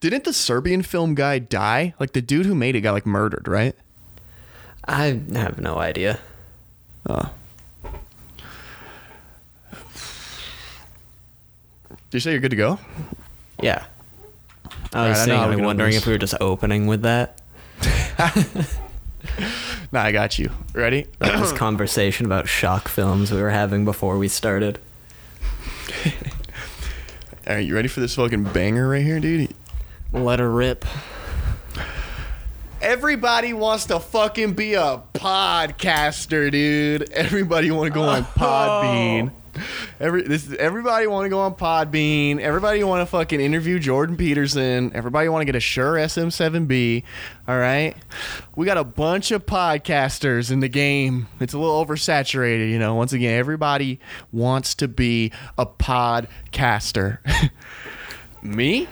Didn't the Serbian film guy die? Like the dude who made it got like murdered, right? I have no idea. Oh. Did you say you're good to go? Yeah. I was know saying, we're wondering if we were just opening with that. Nah, I got you. Ready? Like this conversation about shock films we were having before we started. Right, you ready for this fucking banger right here, dude? Let her rip. Everybody wants to fucking be a podcaster, dude. Everybody want to go on oh. Podbean. Every this everybody want to go on Podbean. Everybody want to fucking interview Jordan Peterson. Everybody want to get a Shure SM7B. All right, we got a bunch of podcasters in the game. It's a little oversaturated, you know. Once again, everybody wants to be a podcaster. me?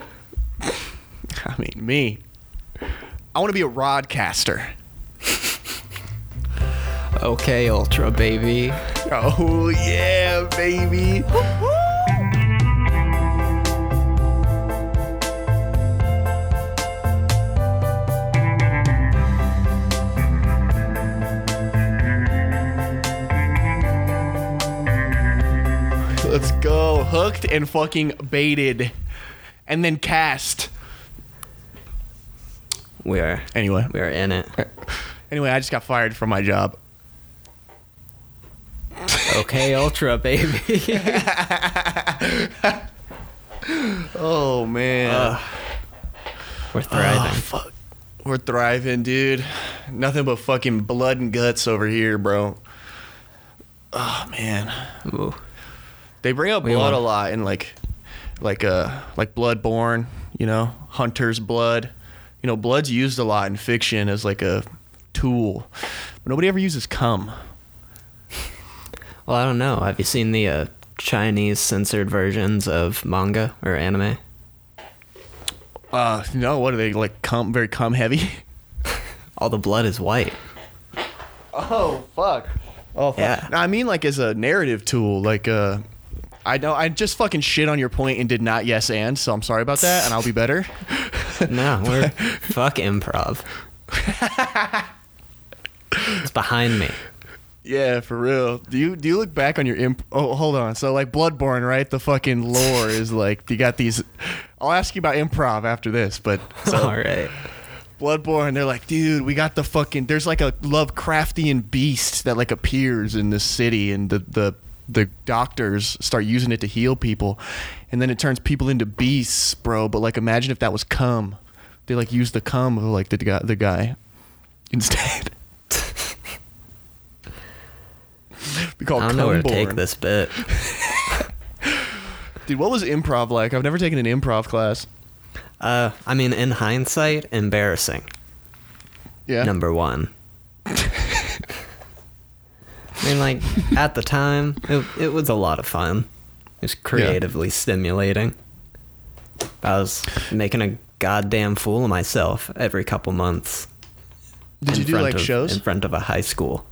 I mean, me. I want to be a rodcaster. Okay, Ultra, baby. Oh yeah, baby. Let's go. Hooked and fucking baited. And then cast. We are, Anyway. we are in it. Anyway, I just got fired from my job. Okay, Ultra, baby. Oh man. we're thriving. Oh, fuck. We're thriving, dude. Nothing but fucking blood and guts over here, bro. Oh man. Ooh. They bring up We blood want- a lot in like like uh like Bloodborne, you know, Hunter's blood. You know, blood's used a lot in fiction as like a tool. But nobody ever uses cum. Well, I don't know. Have you seen the uh, Chinese censored versions of manga or anime? Uh no, what are they like cum very cum heavy? All the blood is white. Oh fuck. Oh fuck. Yeah. No, I mean like as a narrative tool, like uh I know I just fucking shit on your point and did not yes and, so I'm sorry about that and I'll be better. No, we're fuck improv. it's behind me. Yeah, for real. Do you do you look back on your imp? Oh, hold on. So like Bloodborne, right? The fucking lore is like you got these. I'll ask you about improv after this, but so All right. Bloodborne, they're like, dude, we got the fucking. There's like a Lovecraftian beast that like appears in this city, and the the the doctors start using it to heal people, and then it turns people into beasts, bro. But like, imagine if that was cum. They like use the cum of like the guy, the guy instead. we call I don't know where to take this bit. Dude, what was improv like? I've never taken an improv class. Uh, I mean, in hindsight, embarrassing. Yeah. Number one. I mean, like at the time, it, it was a lot of fun. It was creatively stimulating. I was making a goddamn fool of myself every couple months. Did you do like of- shows? in front of a high school?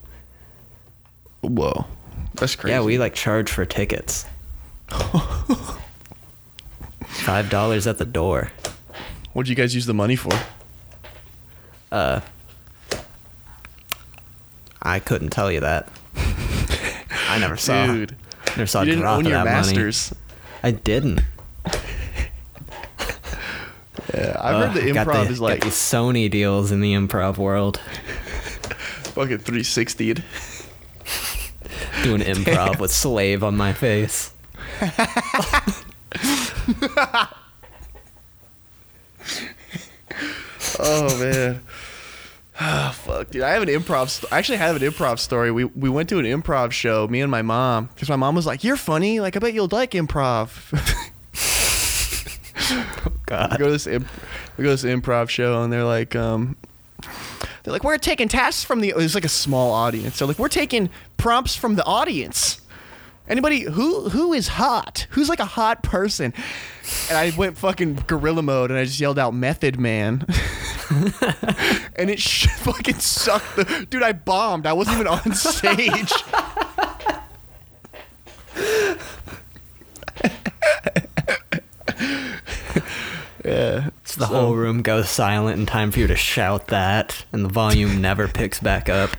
Whoa, that's crazy. Yeah, we like charge for tickets. Five dollars at the door. What'd you guys use the money for? Uh, I couldn't tell you that. I never saw. Dude, never saw you didn't own your masters. money. I didn't. Yeah, I've heard Ugh, the improv the- is like these Sony deals in the improv world. fucking 360'd. Doing improv with slave on my face. Oh man. Oh fuck, dude! I have an improv. St- I actually have an improv story. We we went to an improv show, me and my mom, because my mom was like, "You're funny. Like, I bet you'll like improv." we God. go to this imp- we go to this improv show and they're like um they're like we're taking tasks from the it's like a small audience so like we're taking prompts from the audience anybody who who is hot? Who's like a hot person? And i went fucking gorilla mode and i just yelled out method man. And it sh- fucking sucked the dude i bombed. I wasn't even on stage. Yeah. So the So- whole room goes silent in time for you to shout that, and the volume never picks back up.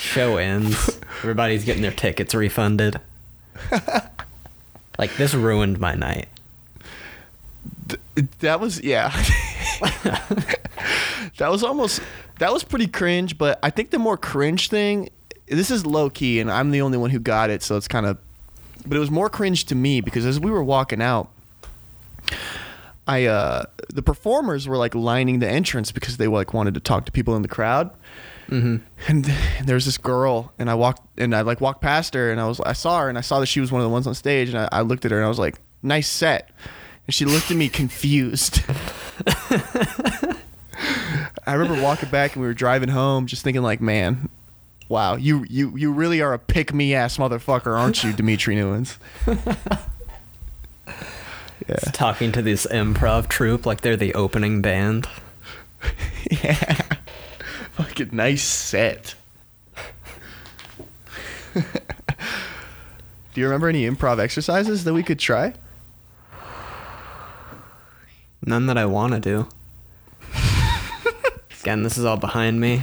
Show ends. Everybody's getting their tickets refunded. like this ruined my night. That was yeah. that was almost that was pretty cringe, but I think the more cringe thing this is low key and I'm the only one who got it, so it's kind of but it was more cringe to me because as we were walking out I uh the performers were like lining the entrance because they like wanted to talk to people in the crowd. Mm-hmm. And there was this girl, and I walked and I like walked past her, and I was I saw her, and I saw that she was one of the ones on stage, and I, I looked at her, and I was like, "Nice set," and she looked at me confused. I remember walking back, and we were driving home, just thinking like, "Man, wow, you you you really are a pick me ass motherfucker, aren't you, Dimitri Newens?" yeah, Talking to this improv troupe like they're the opening band. yeah, fucking nice set. Do you remember any improv exercises that we could try? None that I want to do. Again, this is all behind me.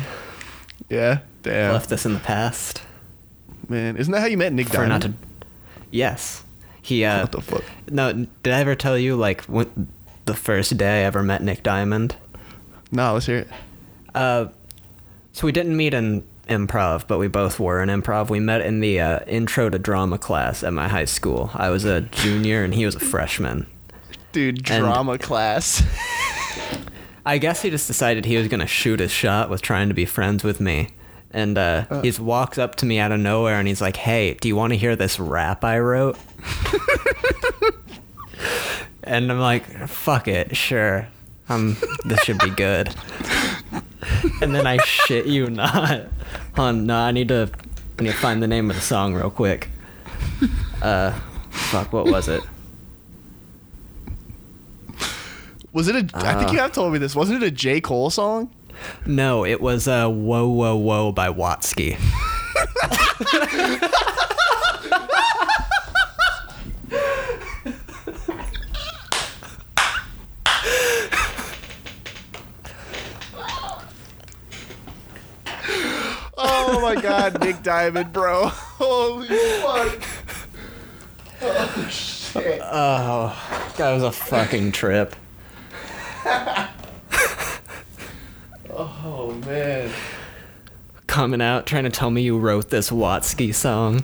Yeah, damn, Left this in the past. man. Isn't that how you met Nick For not to. Yes. He, uh. What the fuck? No, did I ever tell you, like, when, the first day I ever met Nick Diamond? No, let's hear it. Uh, so we didn't meet in improv, but we both were in improv. We met in the uh, intro to drama class at my high school. I was a junior and he was a freshman. Dude, And- drama class. I guess he just decided he was gonna shoot his shot with trying to be friends with me. And uh, he just walks up to me out of nowhere and he's like, "Hey, do you want to hear this rap I wrote?" and I'm like, "Fuck it, sure. Um, this should be good." and then I shit you not. On no, I need to, I need to find the name of the song real quick. Uh, fuck, what was it? Was it a? I think Uh. you have told me this. Wasn't it a J Cole song? No, it was uh, "Whoa Whoa Whoa" by Watsky. Oh my God, Nick Diamond, bro! Holy fuck! Oh shit! Oh, that was a fucking trip. Oh man! Coming out trying to tell me you wrote this Watsky song.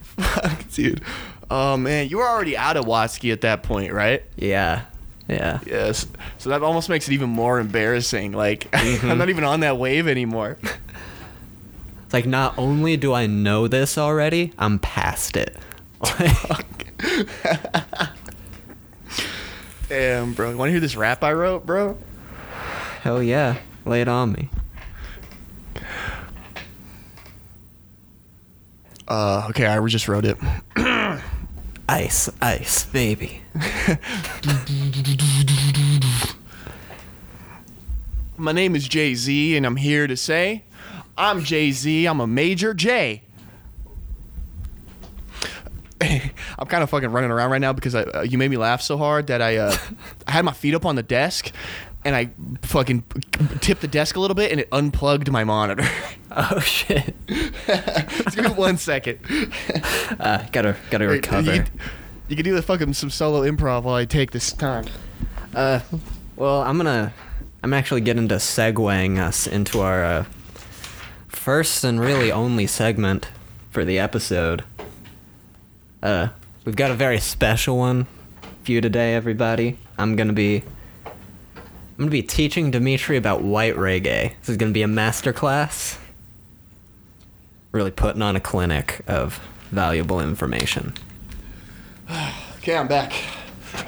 Fuck, dude. Oh man, you were already out of Watsky at that point, right? Yeah, yeah. Yes. So that almost makes it even more embarrassing. Like I'm not even on that wave anymore. It's like not only do I know this already, I'm past it. Damn, bro. You want to hear this rap I wrote, bro? Hell yeah, lay it on me. Uh, okay, I just wrote it. Ice, ice, baby. My name is Jay Z, and I'm here to say, I'm Jay Z. I'm a major J. I'm kind of fucking running around right now because I, uh, you made me laugh so hard that I uh, I had my feet up on the desk and I fucking tipped the desk a little bit and it unplugged my monitor. Oh shit. Give me one second. Uh, gotta gotta recover. You, you can do the fucking some solo improv while I take this time. Uh, well, I'm gonna, I'm actually getting to segueing us into our uh, first and really only segment for the episode. Uh, we've got a very special one for you today, everybody. I'm gonna be, I'm gonna be teaching Dimitri about white reggae. This is gonna be a master class. Really putting on a clinic of valuable information. Okay, I'm back.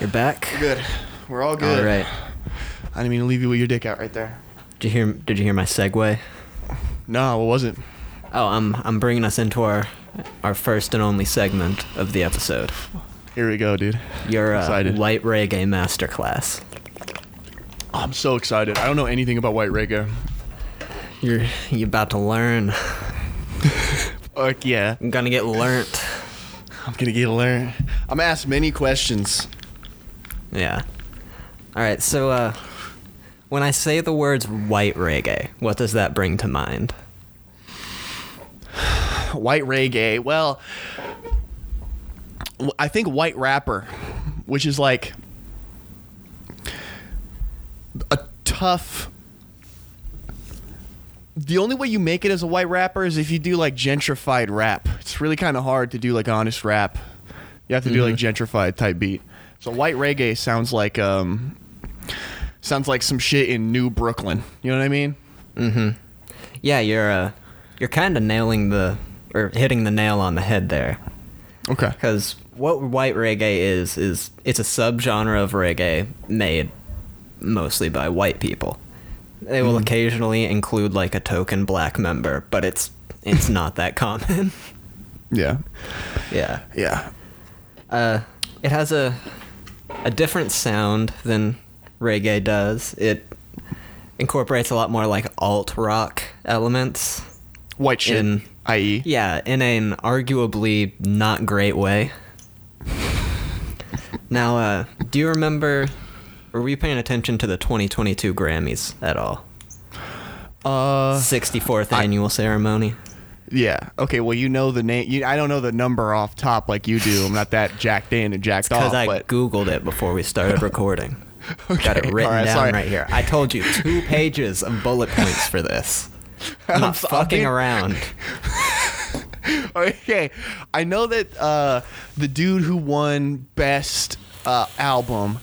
You're back. Good. We're all good. All right. I didn't mean to leave you with your dick out right there. Did you hear? Did you hear my segue? No, it wasn't. Oh, I'm I'm bringing us into our our first and only segment of the episode. Here we go, dude. Your uh, Excited. white reggae masterclass. Oh, I'm so excited. I don't know anything about white reggae. You're you about to learn. Fuck yeah. I'm gonna get learnt. I'm gonna get learn. I'm gonna ask many questions. Yeah. All right. So, uh, when I say the words white reggae, what does that bring to mind? White reggae. Well, I think white rapper, which is like a tough. The only way you make it as a white rapper is if you do like gentrified rap. It's really kind of hard to do like honest rap. You have to do like gentrified type beat. So white reggae sounds like um sounds like some shit in New Brooklyn. You know what I mean? Mm-hmm. Yeah, you're uh, you're kind of nailing the or hitting the nail on the head there. Okay. Because what white reggae is is it's a subgenre of reggae made mostly by white people. They will occasionally include like a token black member, but it's it's not that common. Yeah. yeah. Yeah. Uh, it has a a different sound than reggae does. It incorporates a lot more like alt rock elements. White shit. In- i.e. Yeah, in an arguably not great way. now, uh, do you remember? Were you paying attention to the 2022 Grammys at all? Uh 64th annual ceremony. Yeah. Okay, well you know the name you, I don't know the number off top like you do. I'm not that jacked in and jacked Because off, I but googled it before we started recording. Got it Okay, written right, down sorry. right here. I told you two pages of bullet points for this. I'm not fucking around. Okay. I know that uh the dude who won best uh album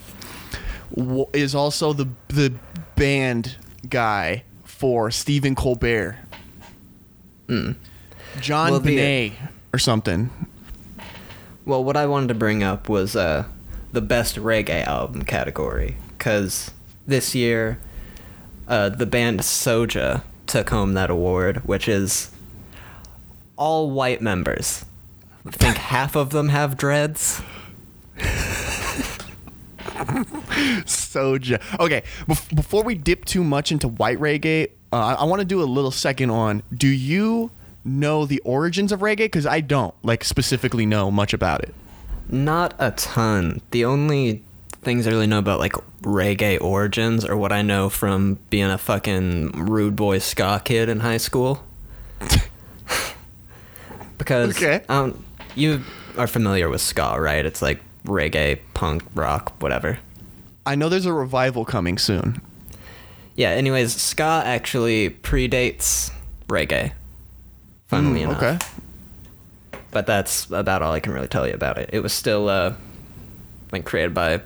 w- is also the the band guy for Stephen Colbert. John the- or something. Well, what I wanted to bring up was uh, the best reggae album category, because this year, uh, the band Soja took home that award, which is all white members. I think half of them have dreads. Soja. Okay, bef- before we dip too much into white reggae, uh, I, I want to do a little second on. Do you know the origins of reggae? Because I don't like specifically know much about it. Not a ton. The only things I really know about like reggae origins are what I know from being a fucking rude boy ska kid in high school. because Okay. um, you are familiar with ska, right? It's like reggae, punk, rock, whatever. I know there's a revival coming soon. Yeah. Anyways, ska actually predates reggae. Funnily Mm, enough. okay. but that's about all I can really tell you about it. It was still uh, like created by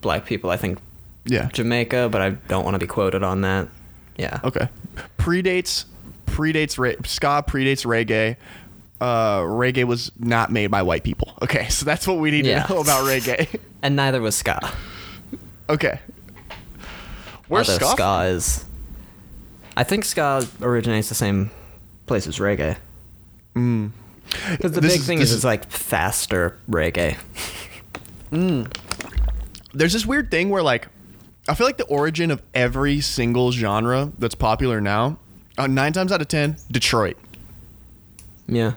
black people, I think Yeah. Jamaica, but I don't want to be quoted on that. Yeah. Okay. Predates predates re- ska predates reggae. Uh, reggae was not made by white people. Okay, so that's what we need Yeah. to know about reggae. And neither was ska. okay. Where's Although ska? ska is. I think ska originates the same place is reggae. Because the This big is- thing is, is- it's like faster reggae. There's this weird thing where like I feel like the origin of every single genre that's popular now, uh, nine times out of ten, Detroit. Yeah.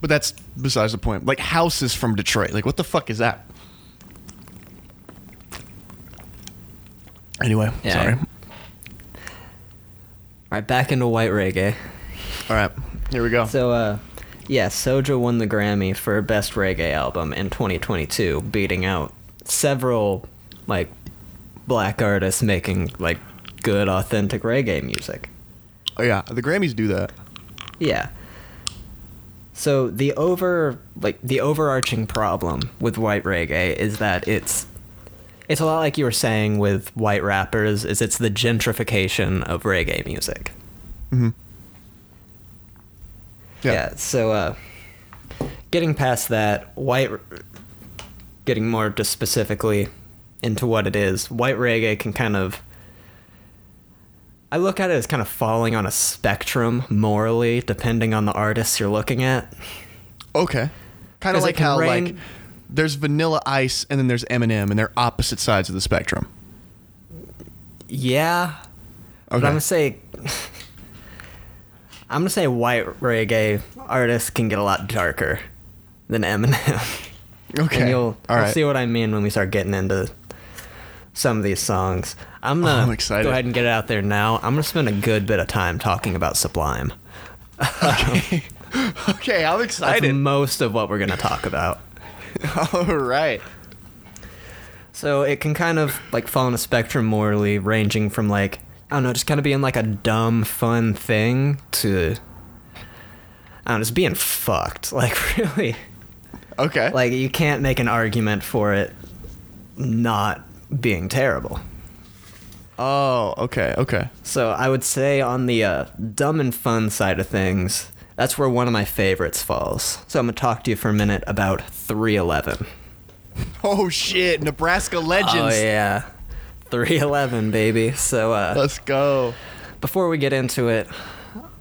But that's besides the point. Like house is from Detroit. Like what the fuck is that? Anyway, Yeah. sorry. All right, back into white reggae. All right, here we go. So, uh, yeah, Soja won the Grammy for Best Reggae Album in 2022, beating out several, like, black artists making, like, good, authentic reggae music. oh yeah, the Grammys do that. Yeah. So the over like the overarching problem with white reggae is that it's it's a lot like you were saying with white rappers is it's the gentrification of reggae music. Mm-hmm. Yeah. so uh, getting past that, white, getting more just specifically into what it is, white reggae can kind of. I look at it as kind of falling on a spectrum morally, depending on the artists you're looking at. Okay. Kind of like how rain- like there's Vanilla Ice and then there's Eminem and they're opposite sides of the spectrum. Yeah. But Okay. I'm gonna say. I'm gonna say white reggae artists can get a lot darker than Eminem. Okay. And you'll, All you'll right. see what I mean when we start getting into some of these songs. I'm gonna Oh, I'm excited. go ahead and get it out there now. I'm gonna spend a good bit of time talking about Sublime. okay, Okay. I'm That's excited. most of what we're gonna talk about. All right. So it can kind of like fall on a spectrum morally, ranging from like I don't know, just kind of being like a dumb, fun thing to I don't know, just being fucked. Like really, Okay. like you can't make an argument for it not being terrible. oh, okay, okay. So I would say on the uh, dumb and fun side of things, that's where one of my favorites falls. So I'm gonna talk to you for a minute about 311. Oh shit, Nebraska legends. Oh yeah, 311, baby. So uh, Let's go. before we get into it,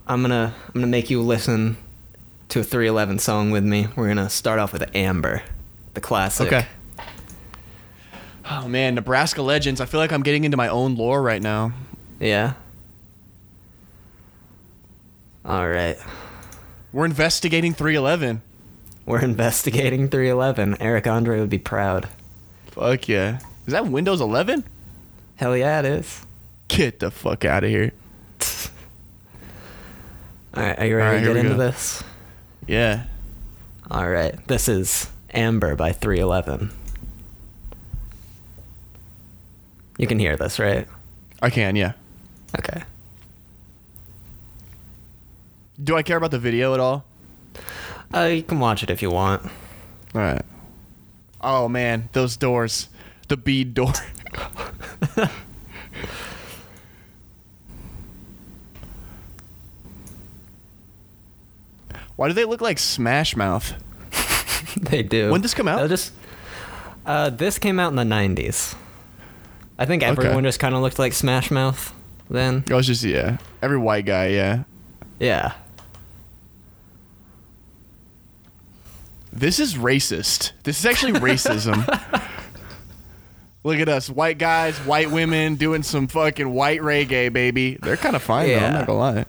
I'm gonna I'm gonna make you listen to a 311 song with me. We're gonna start off with Amber, the classic. Okay. Oh man, Nebraska legends. I feel like I'm getting into my own lore right now. Yeah. All right. We're investigating 311. We're investigating 311. Eric Andre would be proud. Fuck yeah. Is that Windows 11? Hell yeah, it is. Get the fuck out of here. All right, are you ready here to get into go. this? Yeah. All right, this is Amber by 311. You can hear this, right? I can, yeah. Okay. Do I care about the video at all? Uh, you can watch it if you want. All right. Oh man, those doors. The bead door. Why do they look like Smash Mouth? they do. When'd this come out? They'll just. Uh, this came out in the 90s. I think Okay. everyone just kind of looked like Smash Mouth then. I was just yeah. Every white guy, yeah. Yeah. This is racist. This is actually racism. Look at us, white guys, white women doing some fucking white reggae, baby. They're kind of fine though. I'm not gonna lie.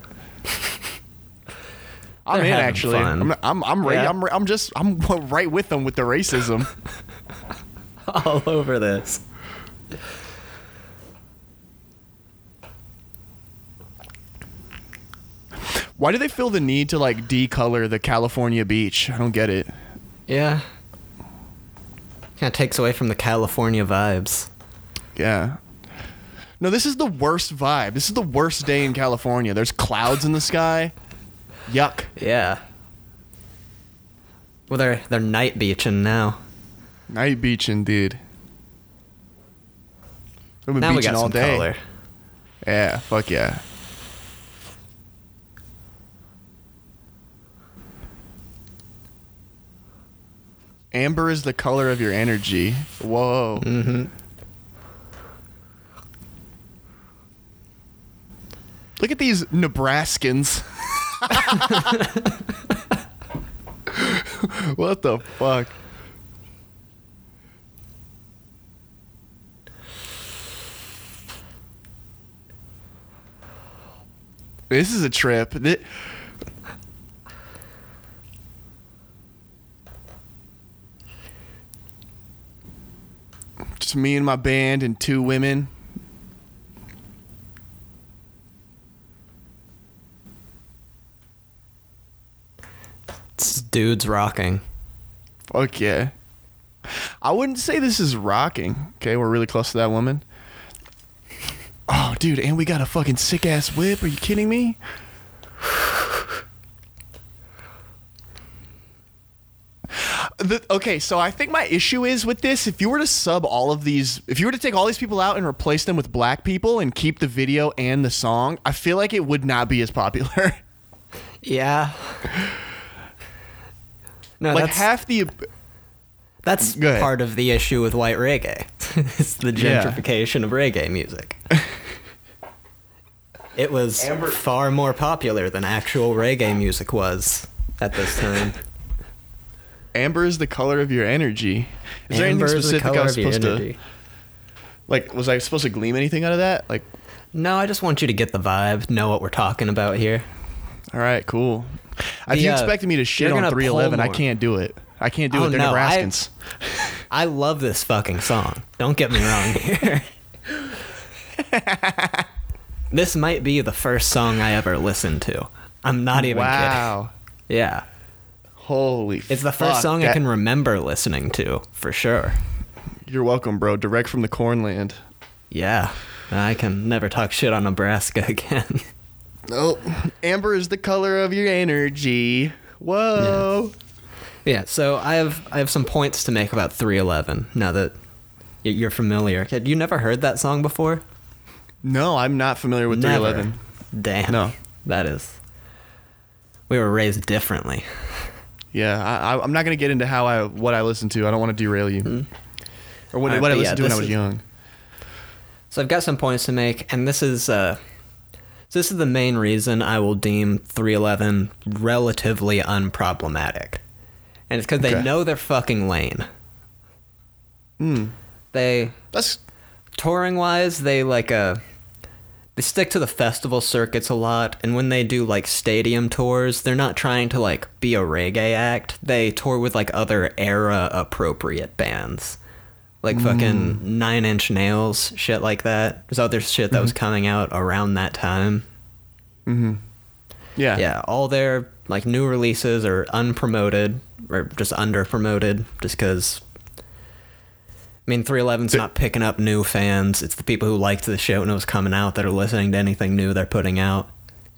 I'm in actually. fun. I'm I'm I'm, ra- Yeah. I'm I'm just I'm right with them with the racism. All over this. Why do they feel the need to like decolor the California beach? I don't get it. Yeah. Kind of takes away from the California vibes. Yeah. No, this is the worst vibe. This is the worst day in California. There's clouds in the sky. Yuck. Yeah. Well, they're they're night beaching now. Night beach indeed. We've been now we beaching got all some day. color. Yeah, fuck yeah. Amber is the color of your energy. Whoa. Mm-hmm. Look at these Nebraskans. what the fuck? This is a trip. Thi- Just me and my band and two women. It's dudes rocking. Fuck yeah. I wouldn't say this is rocking. Okay, we're really close to that woman. Oh, dude, and we got a fucking sick ass whip. Are you kidding me? The, okay, so I think my issue is with this. If you were to sub all of these, if you were to take all these people out and replace them with black people and keep the video and the song, I feel like it would not be as popular. Yeah. No, like that's half the that's part of the issue with white reggae. it's the Yeah. gentrification of reggae music. it was Amber- far more popular than actual reggae music was at this time. Amber is the color of your energy. Is there anything Amber is the I color was supposed to like? Was I supposed to glean anything out of that? Like, No, I just want you to get the vibe, know what we're talking about here. all right, cool. If The, you uh, expected me to shit on 311, I can't do it. I can't do Oh, it. They're no, I- Nebraskans. I love this fucking song. Don't get me wrong here. this might be the first song I ever listened to. I'm not even wow. kidding. Wow. Yeah. Holy. It's the first fuck, song I that- can remember listening to, for sure. You're welcome, bro. Direct from the cornland. Yeah. I can never talk shit on Nebraska again. Oh, amber is the color of your energy. Whoa. yeah, so I have I have some points to make about 311 now that y- you're familiar. Had you never heard that song before? No, I'm not familiar with Never. 311. Damn. No. That is. We were raised differently. Yeah, I, I, I'm not gonna get into how I what I listen to. I don't want to derail you. Or what, Alright, what I but yeah, listened to when I was is- young. So I've got some points to make, and this is uh, so this is the main reason I will deem 311 relatively unproblematic, and it's because they Okay. know their fucking lane. Hmm. They That's touring wise, they like uh they stick to the festival circuits a lot, and when they do like stadium tours, they're not trying to like be a reggae act. They tour with like other era appropriate bands. Like fucking mm. Nine Inch Nails, shit like that. There's other shit that was mm-hmm. coming out around that time. Mm-hmm. yeah. Yeah, all their like new releases are unpromoted or just under promoted just because. I mean, 311's The- not picking up new fans. It's the people who liked the show and it was coming out that are listening to anything new they're putting out.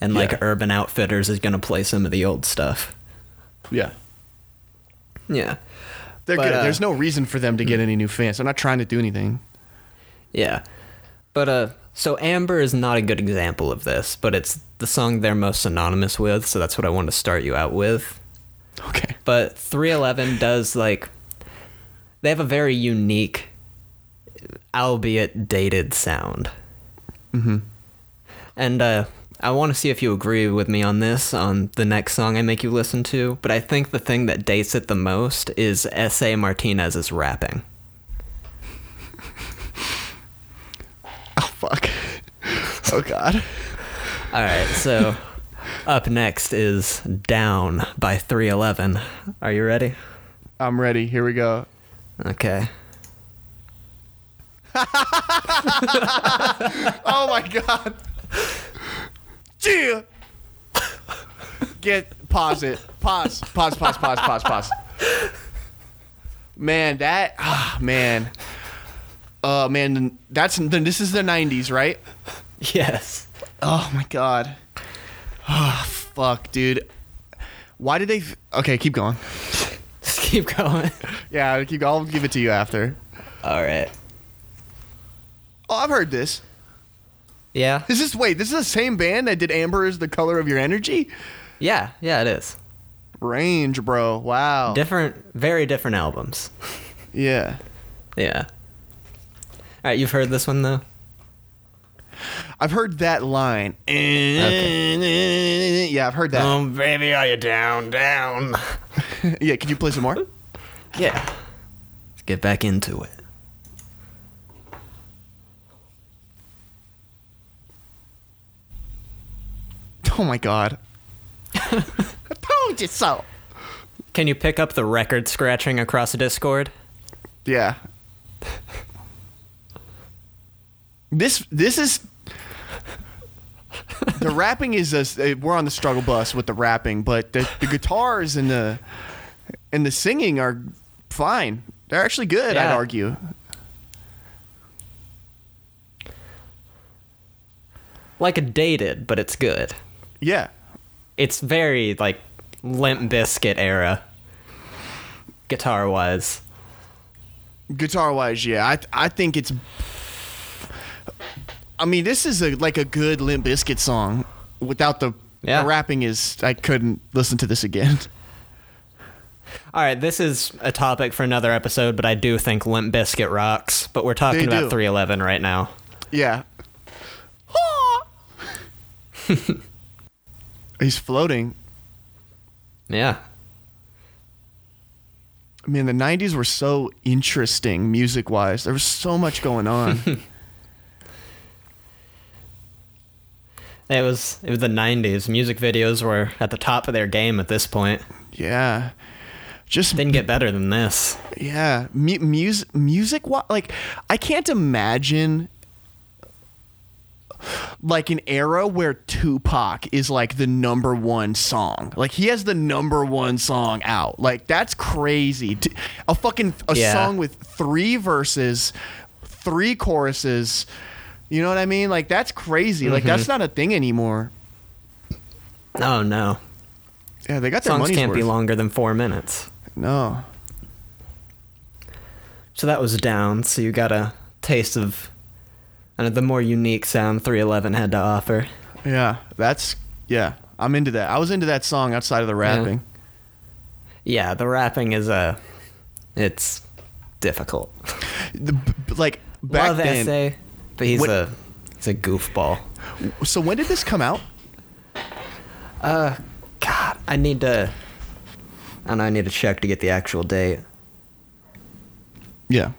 And like Yeah. Urban Outfitters is going to play some of the old stuff. Yeah. Yeah. They're But, good. uh, There's no reason for them to get any new fans. They're not trying to do anything. Yeah. But uh so Amber is not a good example of this, but it's the song they're most synonymous with, so that's what I want to start you out with. Okay. but 311 does like they have a very unique albeit dated sound Mm-hmm. and uh i want to see if you agree with me on this on the next song i make you listen to but i think the thing that dates it the most is SA martinez's rapping Oh fuck. oh god. all right so up next is down by 311 are you ready I'm ready. Here we go. Okay Oh my god. Yeah. Get pause it. Pause. Pause. Pause. Pause. Pause. Pause. Man, that ah man. Uh man, that's then this is the 90s, right? yes Oh my god. Oh fuck, dude. Why did they Okay, keep going. Just keep going Yeah, keep I'll give it to you after. all right Oh, I've heard this. yeah Is this wait, this is the same band that did Amber is the color of your energy? yeah yeah it is Range, bro. Wow. different very different albums yeah. yeah all right you've heard this one though I've heard that line. Yeah, I've heard that. um baby are you down down yeah, can you play some more? yeah let's get back into it Oh my god. I told you so. can you pick up the record scratching across the discord Yeah. This this is the rapping is a we're on the struggle bus with the rapping, but the, the guitars and the and the singing are fine. They're actually good, I'd argue. like a dated but it's good Yeah. it's very like Limp Bizkit era guitar wise Guitar wise, yeah. I I think it's I mean, this is a like a good Limp Bizkit song. Without the, Yeah. the rapping is I couldn't listen to this again. all right this is a topic for another episode but i do think Limp Bizkit rocks but we're talking They about do. 311 right now Yeah. He's floating. yeah I mean, the '90s were so interesting music-wise. There was so much going on. It was it was the '90s. Music videos were at the top of their game at this point. yeah. just Didn't get better than this. yeah, mu- music music like I can't imagine like an era where Tupac is like the number one song. Like he has the number one song out. Like that's crazy. A fucking a Yeah. song with three verses, three choruses. You know what I mean? Like that's crazy. Like that's not a thing anymore. Oh no. Yeah, they got their Songs money's can't worth. be longer than four minutes. No. So that was down. So you got a taste of uh, the more unique sound 311 had to offer. Yeah, that's yeah. I'm into that. I was into that song outside of the rapping. Yeah, the rapping is a, it's difficult. The, like back Love then. SA, but he's What- a he's a goofball. So when did this come out? Uh, God, I need to. I know I need to check to get the actual date. Yeah.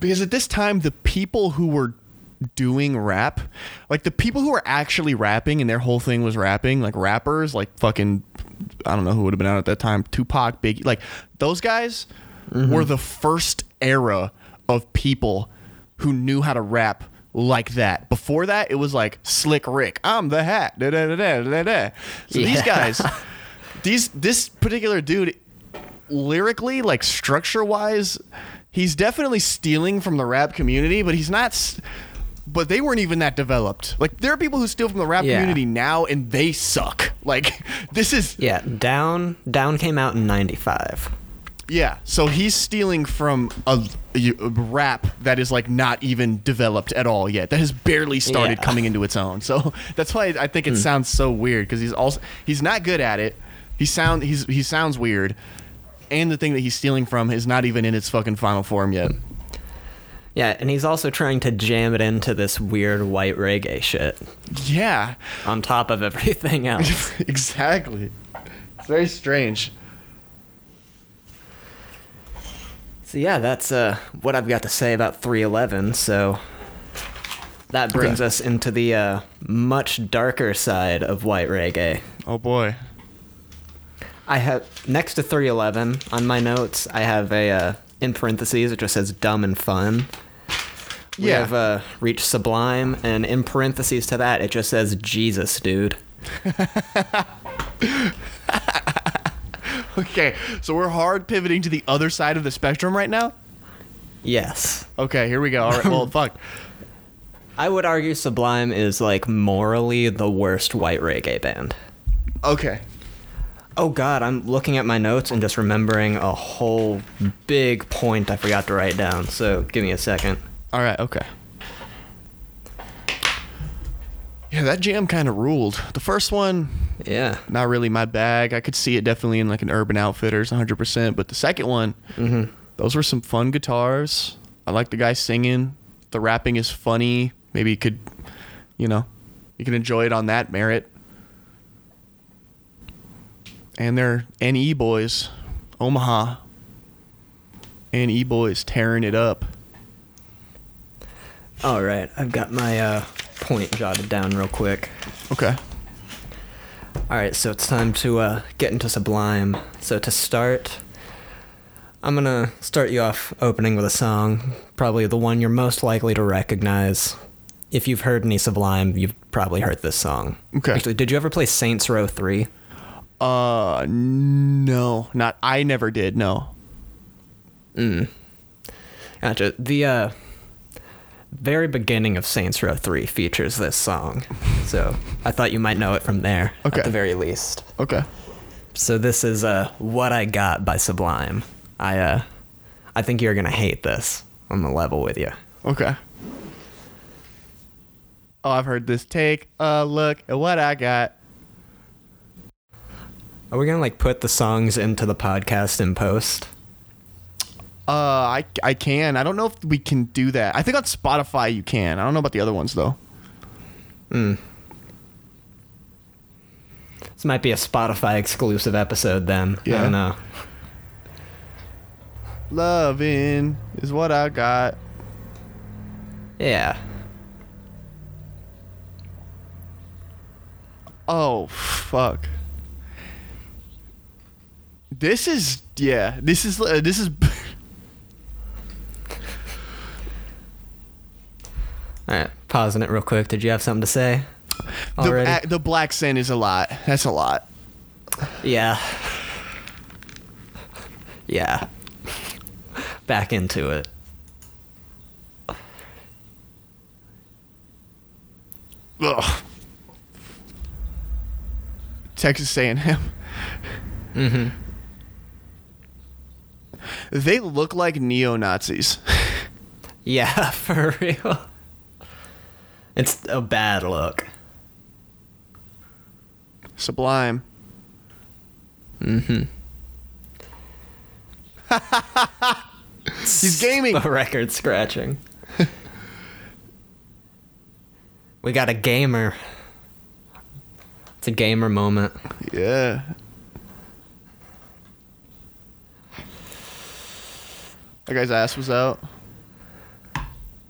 Because at this time, the people who were doing rap, like the people who were actually rapping and their whole thing was rapping, like rappers, like fucking, I don't know who would have been out at that time, Tupac, Biggie, like those guys were the first era of people who knew how to rap like that. Before that, it was like Slick Rick, I'm the hat, da da da da da. So these guys, these this particular dude lyrically, like structure wise, he's definitely stealing from the rap community, but he's not. But they weren't even that developed. Like there are people who steal from the rap Yeah. community now, and they suck. Like this is Yeah, down down came out in '95. Yeah. So he's stealing from a, a rap that is like not even developed at all yet. That has barely started Yeah. coming into its own. So that's why I think it hmm. sounds so weird because he's also he's not good at it. He sound he's he sounds weird, and the thing that he's stealing from is not even in its fucking final form yet. Yeah, and he's also trying to jam it into this weird white reggae shit Yeah, on top of everything else. exactly. It's very strange. So yeah, that's uh, what I've got to say about 311. So that brings Okay. us into the uh, much darker side of white reggae. Oh boy. I have next to 311 on my notes. I have a uh, in parentheses. It just says dumb and fun. We Yeah. have uh, reached sublime, and in parentheses to that, it just says Jesus, dude. Okay, so we're hard pivoting to the other side of the spectrum right now. Yes. Okay, here we go. All right. Well, fuck. I would argue Sublime is like morally the worst white reggae band. Okay. Oh god, I'm looking at my notes and just remembering a whole big point I forgot to write down. So give me a second. All right. Okay. Yeah, that jam kind of ruled. The first one, Yeah. not really my bag. I could see it definitely in like an Urban Outfitters, 100%. But the second one, those were some fun guitars. I like the guy singing. The rapping is funny. Maybe you could, you know, you can enjoy it on that merit. And they're NE boys, Omaha. NE boys tearing it up. All right, I've got my uh, point jotted down real quick. Okay. All right, so it's time to uh, get into Sublime. So to start, I'm gonna start you off opening with a song, probably the one you're most likely to recognize. If you've heard any Sublime, you've probably heard this song. Okay. Actually, did you ever play Saints Row 3? Uh, no, not. I never did. No. Mm. Gotcha. The uh, very beginning of Saints Row 3 features this song. So I thought you might know it from there, Okay. at the very least. Okay. So this is uh, What I Got by Sublime. I, uh, I think you're going to hate this. I'm going to level with you. Okay. Oh, I've heard this. Take a look at what I got. Are we going to like put the songs into the podcast in post? Uh, I I can. I don't know if we can do that. I think on Spotify you can. I don't know about the other ones though. This might be a Spotify exclusive episode then. I Yeah. don't know. Loving is what I got. Yeah. Oh fuck. This is yeah. This is uh, this is. All right, pausing it real quick. Did you have something to say? The, Already? the black sin is a lot. That's a lot. yeah. Yeah. Back into it. Ugh. Texas A&M. Mm-hmm. They look like neo Nazis. Yeah, for real. It's a bad look. Sublime. Mm-hmm. He's gaming. A record scratching. we got a gamer. It's a gamer moment. Yeah. That guy's ass was out.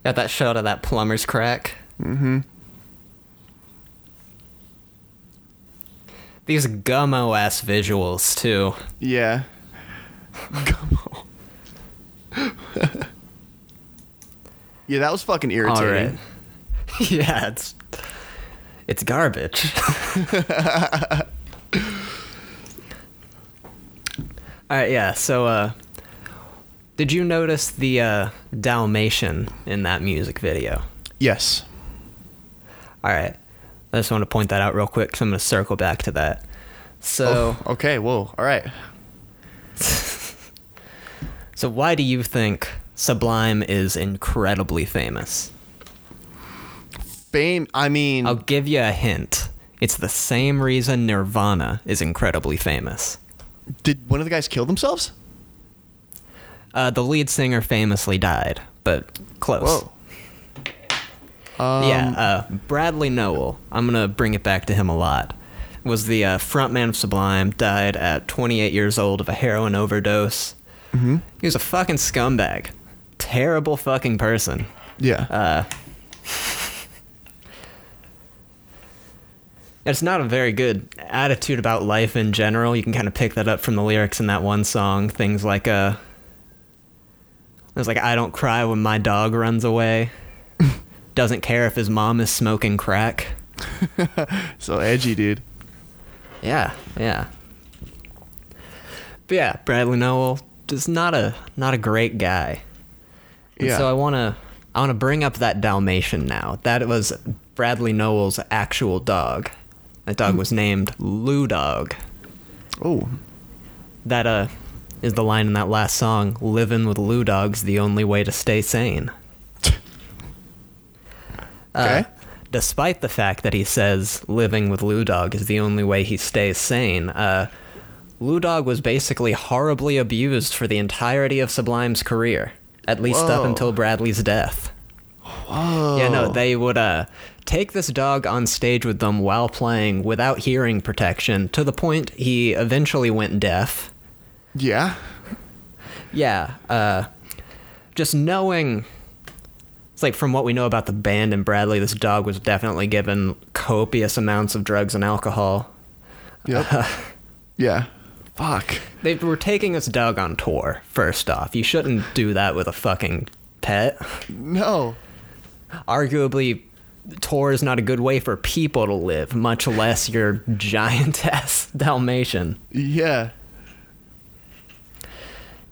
Got that shot of that plumber's crack. Mm-hmm. These gummo ass visuals too. Yeah. Gummo. yeah, that was fucking irritating. Alright. yeah, it's it's garbage. Alright, yeah, so uh did you notice the uh Dalmatian in that music video? Yes. Alright. I just want to point that out real quick, so I'm gonna circle back to that. So Oh, okay. Whoa. All right. So why do you think Sublime is incredibly famous? Fame. I mean, I'll give you a hint. It's the same reason Nirvana is incredibly famous. did one of the guys kill themselves? Uh, the lead singer famously died, but close. Whoa. Um, yeah, uh, Bradley Nowell. I'm gonna bring it back to him a lot. Was the uh, frontman of Sublime. Died at 28 years old of a heroin overdose. mhm. He was a fucking scumbag. Terrible fucking person. Yeah. Uh, it's not a very good attitude about life in general. You can kind of pick that up from the lyrics in that one song. Things like uh, there's like I don't cry when my dog runs away. Doesn't care if his mom is smoking crack. so edgy, dude. Yeah, yeah. But yeah, Bradley Nowell is not a not a great guy. And Yeah. So I wanna I wanna bring up that Dalmatian now. That was Bradley Nowell's actual dog. That dog was named Lou Dog. oh. That uh is the line in that last song, living with Lou Dog's the only way to stay sane. Okay. Uh, despite the fact that he says living with Lou Dog is the only way he stays sane, uh, Lou Dog was basically horribly abused for the entirety of Sublime's career, at least up until Bradley's death. Whoa. Yeah, no, they would uh, take this dog on stage with them while playing without hearing protection to the point he eventually went deaf. Yeah. Yeah, uh, just knowing. It's like from what we know about the band and Bradley, this dog was definitely given copious amounts of drugs and alcohol. Yep. yeah. Fuck. They were taking this dog on tour, first off. You shouldn't do that with a fucking pet. No. Arguably, tour is not a good way for people to live, much less your giant ass Dalmatian. Yeah.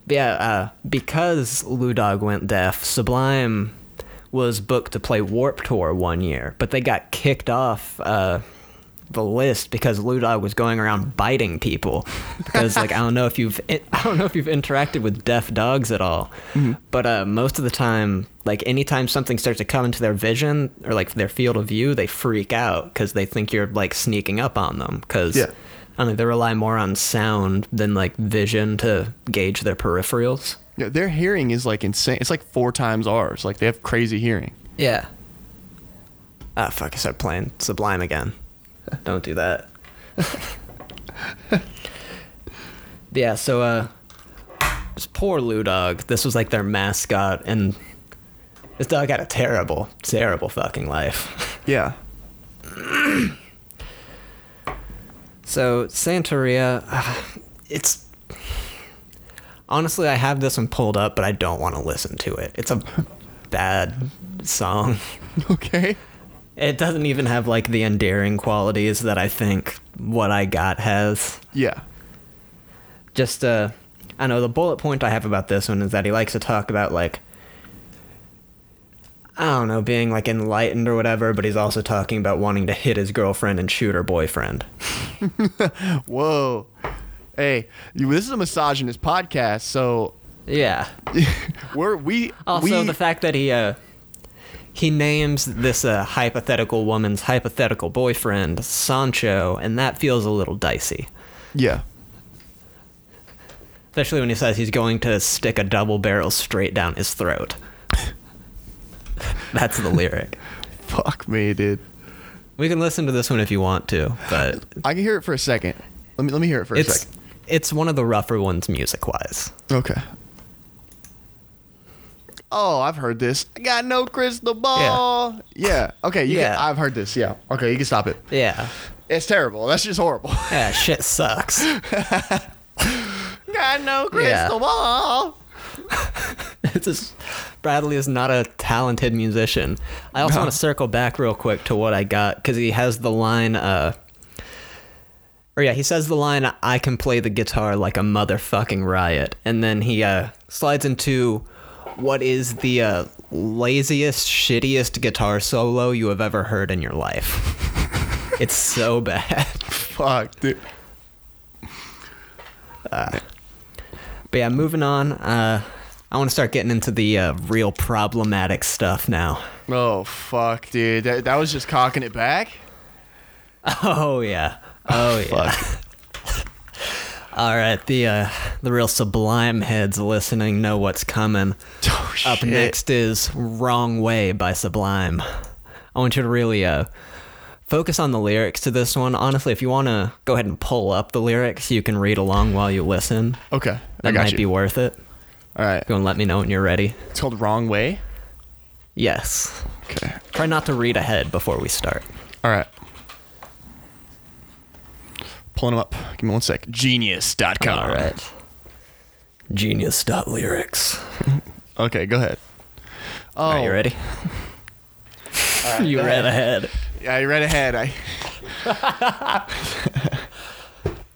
Yeah, uh, because Lou Dog went deaf, Sublime was booked to play Warped Tour one year, but they got kicked off uh, the list because Lou Dog was going around biting people. Because like I don't know if you've I don't know if you've interacted with deaf dogs at all, but uh, most of the time, like anytime something starts to come into their vision or like their field of view, they freak out because they think you're like sneaking up on them. Because Yeah. I don't know, they rely more on sound than like vision to gauge their peripherals. Yeah. Their hearing is like insane. It's like four times ours. Like they have crazy hearing. Yeah. Ah, fuck, I started playing Sublime again. Don't do that. yeah, so, uh, this poor Lou Dog, this was like their mascot, and this dog had a terrible, terrible fucking life. Yeah. So Santeria, uh, it's Honestly, I have this one pulled up, but I don't want to listen to it. It's a bad song. Okay. It doesn't even have like the endearing qualities that I think what I got has. Yeah. Just uh I know the bullet point I have about this one is that he likes to talk about like I don't know, being like enlightened or whatever, but he's also talking about wanting to hit his girlfriend and shoot her boyfriend. Whoa. Hey, you, this is a misogynist podcast, so Yeah. we're we Also, we the fact that he uh, he names this uh, hypothetical woman's hypothetical boyfriend Sancho, and that feels a little dicey. yeah. Especially when he says he's going to stick a double barrel straight down his throat. That's the lyric. Fuck me, dude. We can listen to this one if you want to, but I can hear it for a second. Let me let me hear it for a second. It's one of the rougher ones music wise. Okay. Oh, I've heard this. I got no crystal ball. Yeah. yeah. Okay. You Yeah. Can, I've heard this. Yeah. Okay. You can stop it. Yeah, It's terrible. That's just horrible. yeah, shit sucks. got no crystal Yeah. ball. it's just Bradley is not a talented musician. I also No. want to circle back real quick to what I got because he has the line. Uh, or yeah, he says the line, "I can play the guitar like a motherfucking riot," and then he uh, slides into what is the uh, laziest, shittiest guitar solo you have ever heard in your life. it's so bad. Fuck, dude. But yeah, moving on. Uh, I want to start getting into the uh, real problematic stuff now. Oh fuck, dude. That, that was just cocking it back. Oh yeah. Oh yeah. All right, the uh, the real sublime heads listening know what's coming. Oh, Up next is "Wrong Way" by Sublime. I want you to really uh, focus on the lyrics to this one. Honestly, if you want to go ahead and pull up the lyrics, you can read along while you listen. Okay. That might you. be worth it. All right. Go and let me know when you're ready. It's called Wrong Way. Yes. Okay. Try not to read ahead before we start. All right. Pulling them up. Give me one sec. Genius.com. All right. Genius.lyrics. Okay, go ahead. Oh, Are you ready? you read ahead. Yeah, you read ahead. I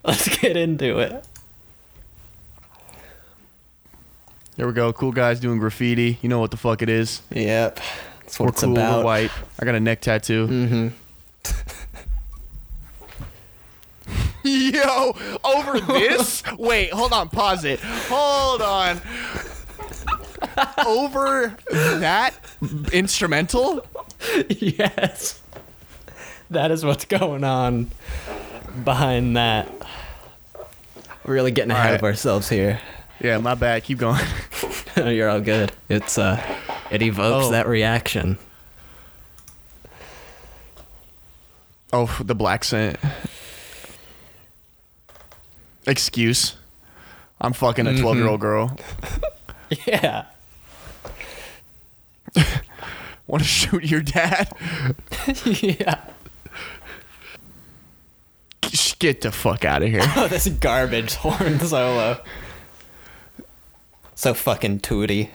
Let's get into it. There we go. Cool guys doing graffiti. You know what the fuck it is. Yep. That's what We're it's cool. about. We're white. I got a neck tattoo. Mm-hmm. Yo, over this? Wait, hold on. Pause it. Hold on. over that instrumental? yes. That is what's going on behind that. We're really getting ahead of ourselves here. Yeah, my bad. Keep going. You're all good. It's uh it evokes Oh. that reaction. Oh, the black scent. Excuse. I'm fucking a 12 year old girl. Yeah. Want to shoot your dad? yeah. Get the fuck out of here. Oh, this garbage horn solo. So fucking tooty.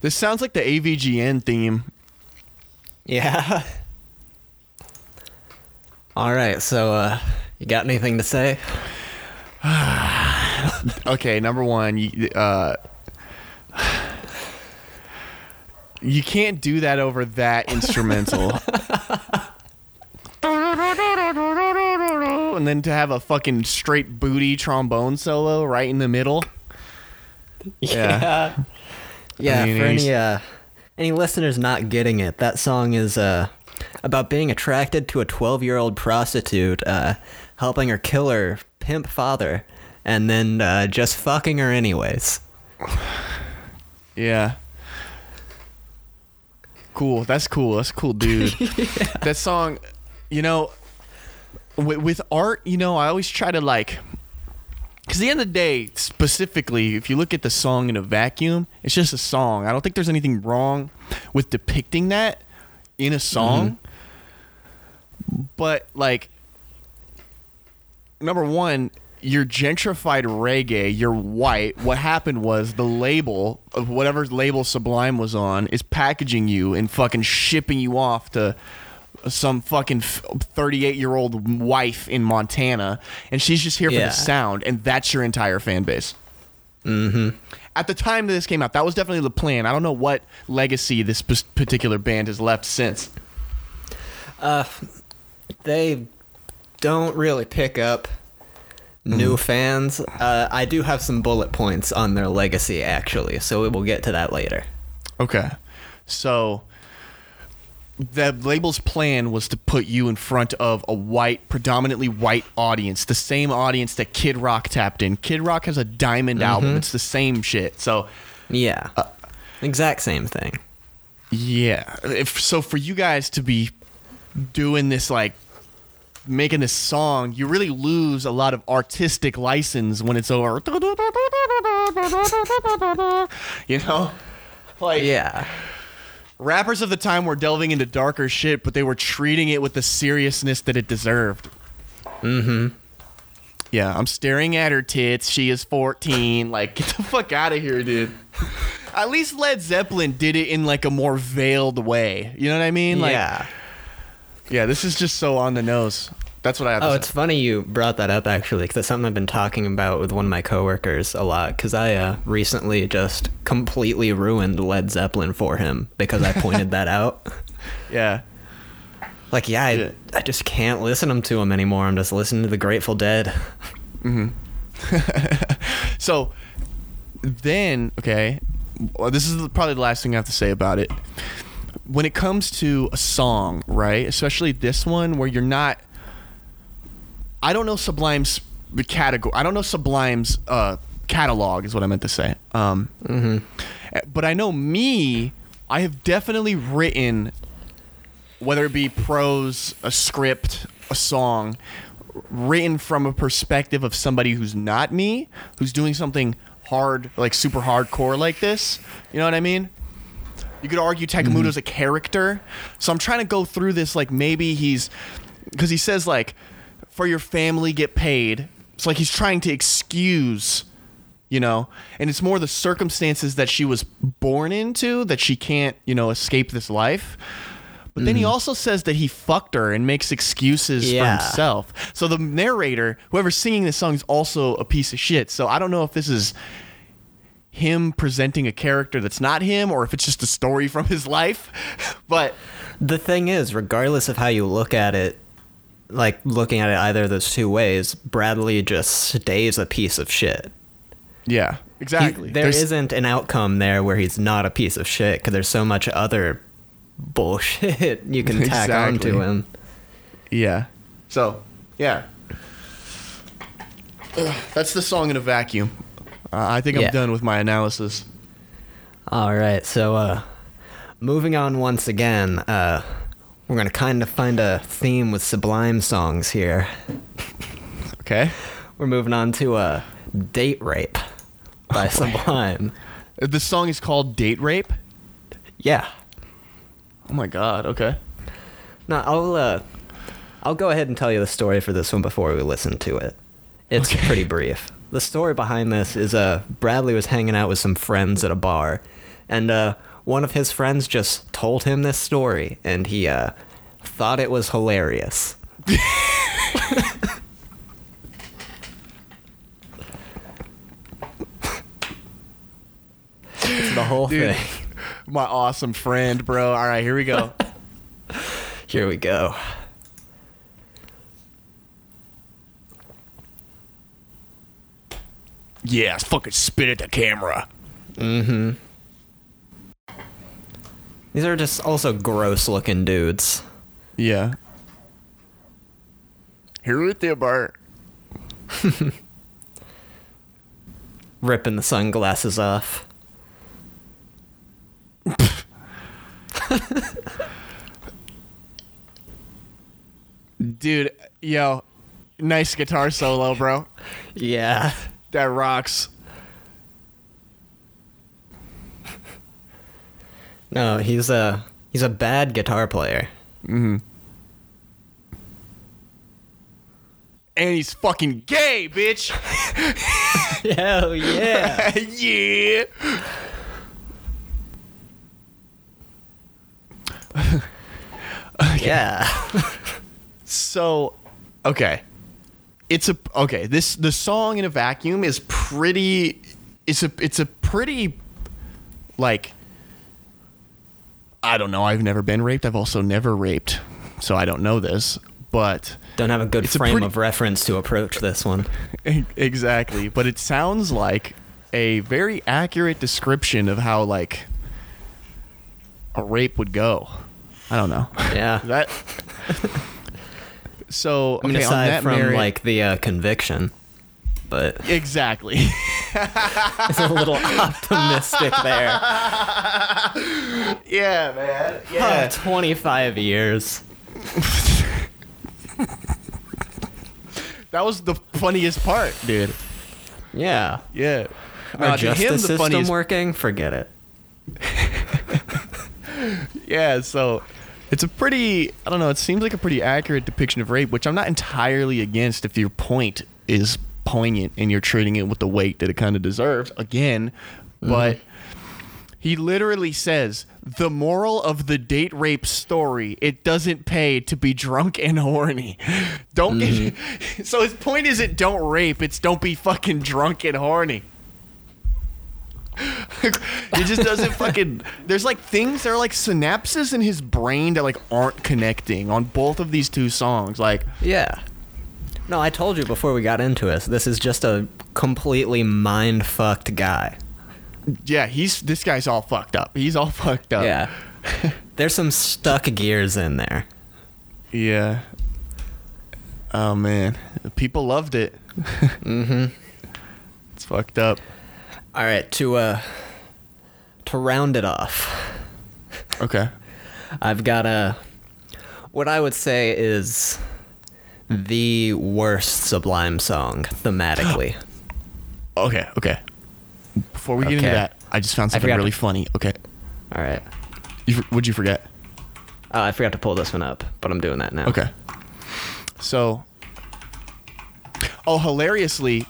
This sounds like the AVGN theme. Yeah. All right, so uh you got anything to say? Okay, number one, you, uh, you can't do that over that instrumental. and then to have a fucking straight booty trombone solo right in the middle. Yeah. Yeah, I mean, for any uh any listeners not getting it, that song is uh about being attracted to a 12-year-old prostitute, uh helping her kill her pimp father and then uh just fucking her anyways. Yeah. Cool. That's cool. That's a cool, dude. That song, you know, with, with art, you know, I always try to like, because the end of the day, specifically, if you look at the song in a vacuum, it's just a song. I don't think there's anything wrong with depicting that in a song. But like, number one, you're gentrified reggae, you're white. What happened was the label of whatever label Sublime was on is packaging you and fucking shipping you off to some fucking 38 year old wife in Montana, and she's just here for the sound, and that's your entire fan base. Mm-hmm. At the time that this came out, that was definitely the plan. I don't know what legacy this p- particular band has left since. Uh, They don't really pick up new mm-hmm. fans. Uh, I do have some bullet points on their legacy, actually, so we'll get to that later. Okay. So the label's plan was to put you in front of a white, predominantly white audience, the same audience that Kid Rock tapped in. Kid Rock has a diamond mm-hmm. album. It's the same shit. So Yeah. Uh, exact same thing. yeah, if so for you guys to be doing this like making this song, you really lose a lot of artistic license when it's over. You know? Like Yeah. rappers of the time were delving into darker shit, but they were treating it with the seriousness that it deserved. Mm-hmm. Yeah, I'm staring at her tits. She is 14. Like, get the fuck out of here, dude. At least Led Zeppelin did it in like a more veiled way. You know what I mean? Like, yeah. Yeah, this is just so on the nose. That's what I have to Oh, it's funny you brought that up actually, because it's something I've been talking about with one of my coworkers a lot. Because I uh, recently just completely ruined Led Zeppelin for him because I pointed that out. Yeah. Like, yeah, I, Yeah. I just can't listen them to him anymore. I'm just listening to the Grateful Dead. So then, okay, well, this is probably the last thing I have to say about it. When it comes to a song, right, especially this one where you're not, I don't know Sublime's category. I don't know Sublime's uh, catalog is what I meant to say. Um, But I know me. I have definitely written, whether it be prose, a script, a song, written from a perspective of somebody who's not me, who's doing something hard, like super hardcore like this. You know what I mean? You could argue Takamuto's mm-hmm. a character. So I'm trying to go through this like maybe he's because he says like for your family get paid. It's like he's trying to excuse, you know, and it's more the circumstances that she was born into that she can't, you know, escape this life. But then he mm-hmm. also says that he fucked her and makes excuses Yeah. for himself. So the narrator, whoever's singing this song, is also a piece of shit. So I don't know if this is him presenting a character that's not him or if it's just a story from his life. But The thing is, regardless of how you look at it, like looking at it either of those two ways, Bradley just stays a piece of shit. yeah, He- exactly. there There's- isn't an outcome there where he's not a piece of shit because there's so much other bullshit you can tack on Exactly. to him. Yeah. So, yeah. That's the song in a vacuum. I think I'm Yeah. done with my analysis. All right, so uh, moving on once again, uh, we're gonna kind of find a theme with Sublime songs here. Okay. We're moving on to uh, "Date Rape" by Sublime. Uh, The song is called Date Rape. Yeah. Oh my god. Okay. No, I'll uh, I'll go ahead and tell you the story for this one before we listen to it. It's pretty brief. The story behind this is uh, Bradley was hanging out with some friends at a bar, and uh, one of his friends just told him this story, and he uh, thought it was hilarious. it's the whole Dude. thing. My awesome friend, bro. All right, here we go. Here we go. Yeah, fucking spit at the camera. Mm-hmm. These are just also gross looking dudes. Yeah. Here with you, Bart. ripping the sunglasses off. Dude, yo, nice guitar solo, bro. Yeah. That rocks. No, he's a he's a bad guitar player. Mm-hmm. and he's fucking gay, bitch. Hell yeah. yeah. yeah. So, okay. It's a okay, this the song in a vacuum is pretty it's a it's a pretty like I don't know, I've never been raped. I've also never raped. So I don't know this, but Don't have a good It's a frame pretty- of reference to approach this one. exactly, but it sounds like a very accurate description of how like a rape would go. I don't know. Yeah. That So I mean, okay, aside from merit- like the uh, conviction, but exactly. it's a little optimistic there. yeah, man. Oh, 25 years. That was the funniest part, dude. Yeah. Yeah. Our him, justice the system funniest- working? Forget it. Yeah, so it's a pretty I don't know, it seems like a pretty accurate depiction of rape, which I'm not entirely against if your point is poignant and you're treating it with the weight that it kind of deserves again, mm-hmm. but he literally says the moral of the date rape story it doesn't pay to be drunk and horny. Don't get mm-hmm. so his point isn't don't rape it's don't be fucking drunk and horny it just doesn't fucking there's like things there are like synapses in his brain that like aren't connecting on both of these two songs like Yeah. No, I told you before we got into it. This is just a completely mind fucked guy. yeah he's this guy's all fucked up he's all fucked up Yeah. There's some stuck gears in there. yeah oh man people loved it Mm-hmm. it's fucked up All right, to uh to round it off, okay I've got a what I would say is the worst Sublime song thematically. okay okay before we get into that i just found something really to- funny okay All right. you, would you forget Oh, I forgot to pull this one up, but I'm doing that now. Okay. So, oh, hilariously,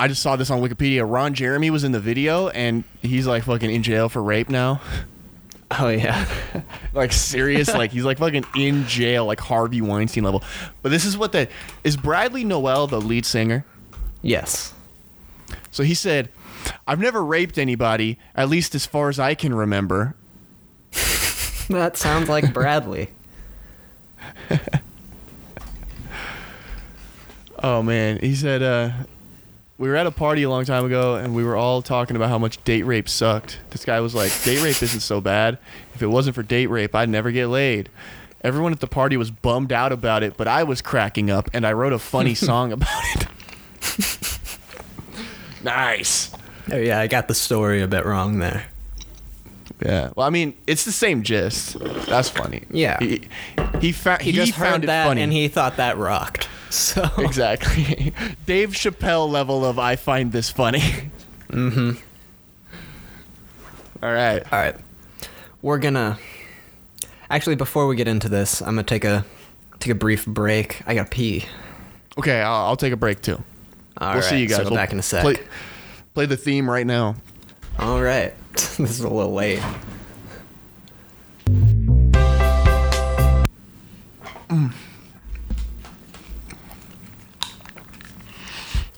I just saw this on Wikipedia. Ron Jeremy was in the video, and he's like fucking in jail for rape now. Oh yeah. like serious, like he's like fucking in jail, like Harvey Weinstein level. But this is what the is Bradley Nowell the lead singer? yes. So he said, "I've never raped anybody, at least as far as I can remember." That sounds like Bradley. Oh man, he said uh, we were at a party a long time ago, and we were all talking about how much date rape sucked. This guy was like, "Date rape isn't so bad. If it wasn't for date rape, I'd never get laid." Everyone at the party was bummed out about it, but I was cracking up, and I wrote a funny song about it. nice. Oh yeah, I got the story a bit wrong there. Yeah. Well, I mean, it's the same gist. That's funny. Yeah. He he, fa- He, he just found heard it that funny. and he thought that rocked. So exactly. Dave Chappelle level of I find this funny. Mm-hmm. All right. All right. We're gonna actually before we get into this, I'm gonna take a take a brief break. I gotta pee. Okay, I'll, I'll take a break too. All we'll see you guys. So We'll back in a sec. Play, play the theme right now. All right. this is a little late.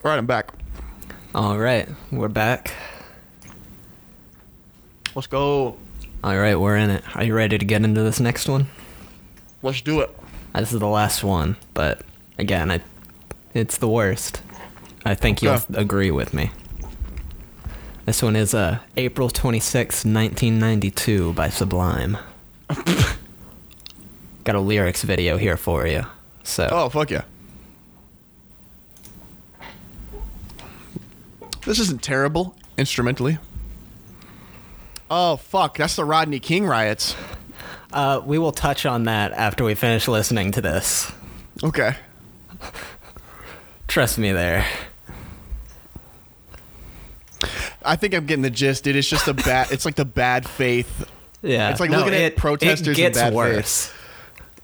All right, I'm back. All right, we're back. Let's go. All right, we're in it. Are you ready to get into this next one? Let's do it. This is the last one, but again, I, it's the worst. I think you'll agree with me. This one is uh, April 26, 1992 by Sublime. Got a lyrics video here for you. So, Oh, fuck yeah. This isn't terrible instrumentally. Oh, fuck. That's the Rodney King riots. uh, we will touch on that after we finish listening to this. Okay. Trust me there. I think I'm getting the gist, dude. It's just a bad. it's like the bad faith. Yeah. It's like looking at protesters It gets bad faith. worse.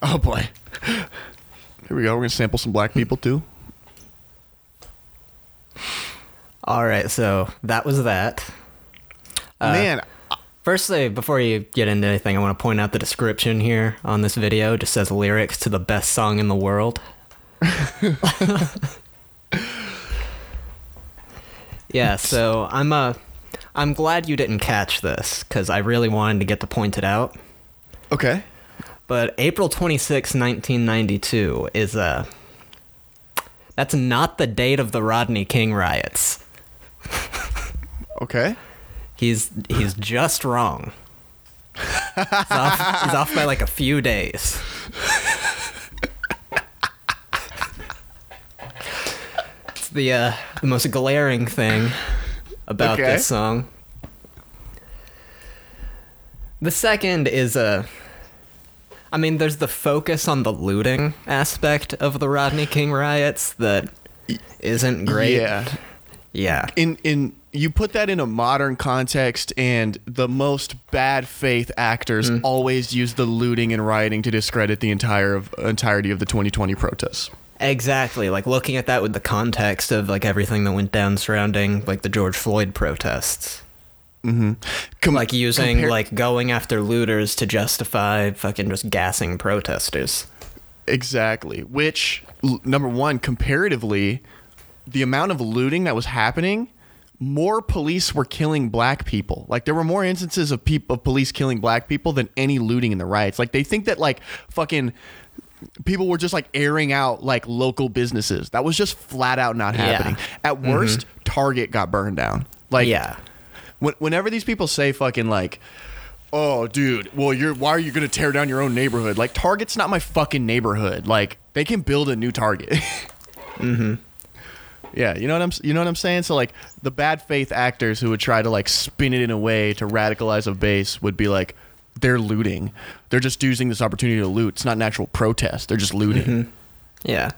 Oh boy. Here we go. We're gonna sample some black people too. All right, so that was that. Uh, Man, Firstly, before you get into anything, I want to point out the description here on this video just says lyrics to the best song in the world. yeah, so I'm uh I'm glad you didn't catch this cuz I really wanted to get to point it out. okay. But April 26, 1992 is uh that's not the date of the Rodney King riots. Okay. He's he's just wrong. he's, off, he's off by like a few days. it's the uh, the most glaring thing about Okay. this song. The second is a. I mean, there's the focus on the looting aspect of the Rodney King riots that isn't great. Yeah. Yeah. in in you put that in a modern context and the most bad faith actors Mm. always use the looting and rioting to discredit the entire of, entirety of the 2020 protests Exactly. Like looking at that with the context of like everything that went down surrounding like the George Floyd protests. Com- Like using like going after looters to justify fucking just gassing protesters. exactly which l- number one comparatively the amount of looting that was happening more police were killing black people like there were more instances of people of police killing black people than any looting in the riots like they think that like fucking people were just like airing out like local businesses. That was just flat out not Yeah. happening. At worst, Target got burned down. Like yeah. when, whenever these people say fucking like oh dude well you're why are you gonna tear down your own neighborhood like target's not my fucking neighborhood like they can build a new target mm-hmm yeah you know what i'm you know what i'm saying so like the bad faith actors who would try to like spin it in a way to radicalize a base would be like they're looting they're just using this opportunity to loot it's not an actual protest they're just looting mm-hmm. Yeah.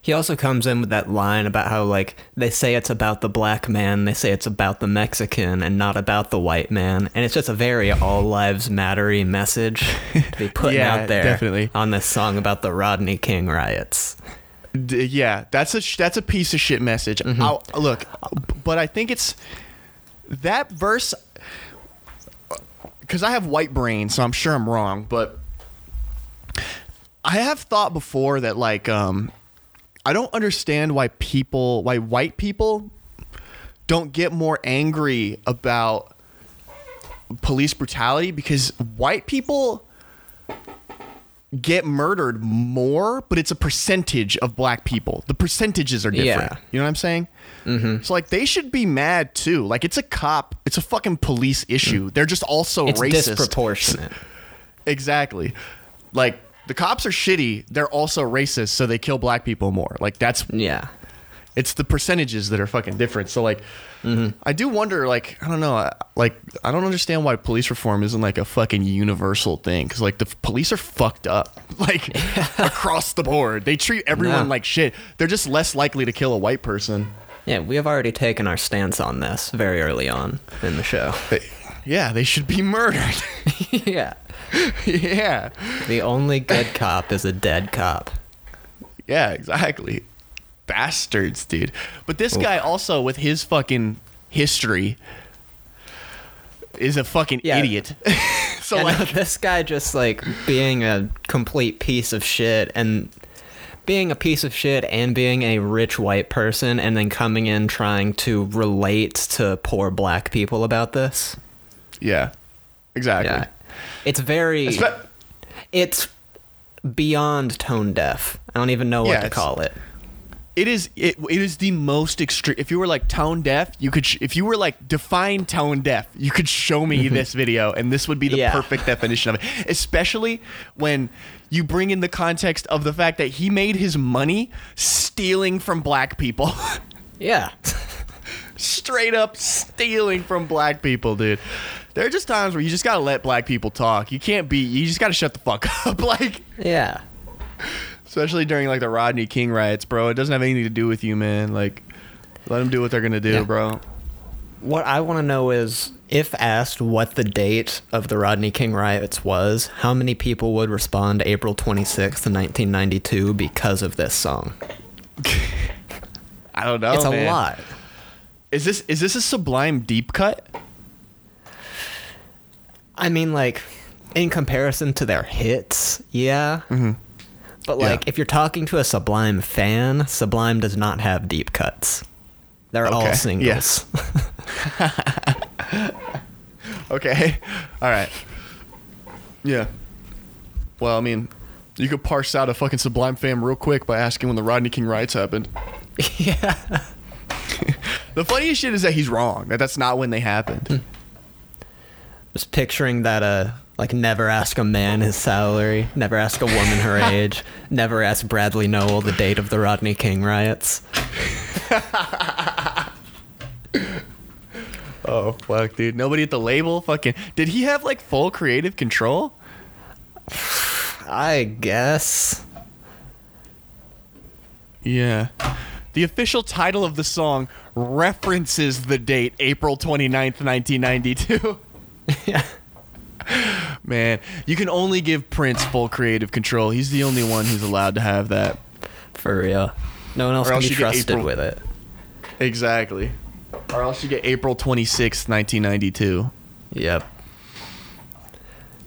He also comes in with that line about how like they say it's about the black man, they say it's about the Mexican and not about the white man, and it's just a very all lives mattery message to be putting Yeah, out there definitely. on this song about the Rodney King riots. D- yeah, that's a sh- that's a piece of shit message. I'll, look, but I think it's that verse because I have white brain, so I'm sure I'm wrong. But I have thought before that like um, I don't understand why people, why white people don't get more angry about police brutality because white people get murdered more, but it's a percentage of black people. The percentages are different. Yeah. You know what I'm saying? Mm-hmm. So like they should be mad too. Like it's a cop. It's a fucking police issue. They're just also It's racist. disproportionate. Exactly. Like the cops are shitty. They're also racist, so they kill black people more. Like that's yeah. It's the percentages that are fucking different. So like, mm-hmm. I do wonder. Like, I don't know. Like, I don't understand why police reform isn't like a fucking universal thing. Because like the police are fucked up, like across the board. They treat everyone No. like shit. They're just less likely to kill a white person. Yeah, we have already taken our stance on this very early on in the show. They, yeah, they should be murdered. yeah. yeah, The only good cop is a dead cop. yeah, exactly. Bastards, dude. But this guy also, with his fucking history, is a fucking Yeah. idiot. so Yeah, like, no, this guy just like being a complete piece of shit and being a piece of shit and being a rich white person and then coming in trying to relate to poor black people about this. yeah, exactly. Yeah. It's very it's beyond tone deaf. I don't even know what Yeah, to it's- call it. It is it, it is the most extreme. If you were like tone deaf, you could. Sh- if you were like define tone deaf, you could show me mm-hmm. this video, and this would be the Yeah. perfect definition of it. Especially when you bring in the context of the fact that he made his money stealing from black people, Yeah. straight up stealing from black people, dude. There are just times where you just gotta let black people talk. You can't be. You just gotta shut the fuck up, like. yeah. Especially during like the Rodney King riots, bro. It doesn't have anything to do with you, man. Like, let them do what they're gonna do, Yeah. bro. What I want to know is if asked what the date of the Rodney King riots was, how many people would respond April 26th, 1992 because of this song? I don't know. it's a man. lot. Is this is this a Sublime deep cut? I mean, like, in comparison to their hits, yeah. Mm-hmm. But Yeah. like, if you're talking to a Sublime fan, Sublime does not have deep cuts. They're all Okay, singles. Okay. All right. Yeah. Well, I mean, you could parse out a fucking Sublime fan real quick by asking when the Rodney King riots happened. yeah. The funniest shit is that he's wrong. That that's not when they happened. Just picturing that, uh, like, never ask a man his salary, never ask a woman her age, never ask Bradley Nowell the date of the Rodney King riots. Oh fuck, dude. Nobody at the label fucking Did he have like full creative control? I guess. Yeah. The official title of the song references the date April 29th, 1992. yeah. Man, you can only give Prince full creative control. He's the only one who's allowed to have that. For real. No one else Or can else be trusted April- with it. Exactly. Or else you get April 26th, 1992. Yep.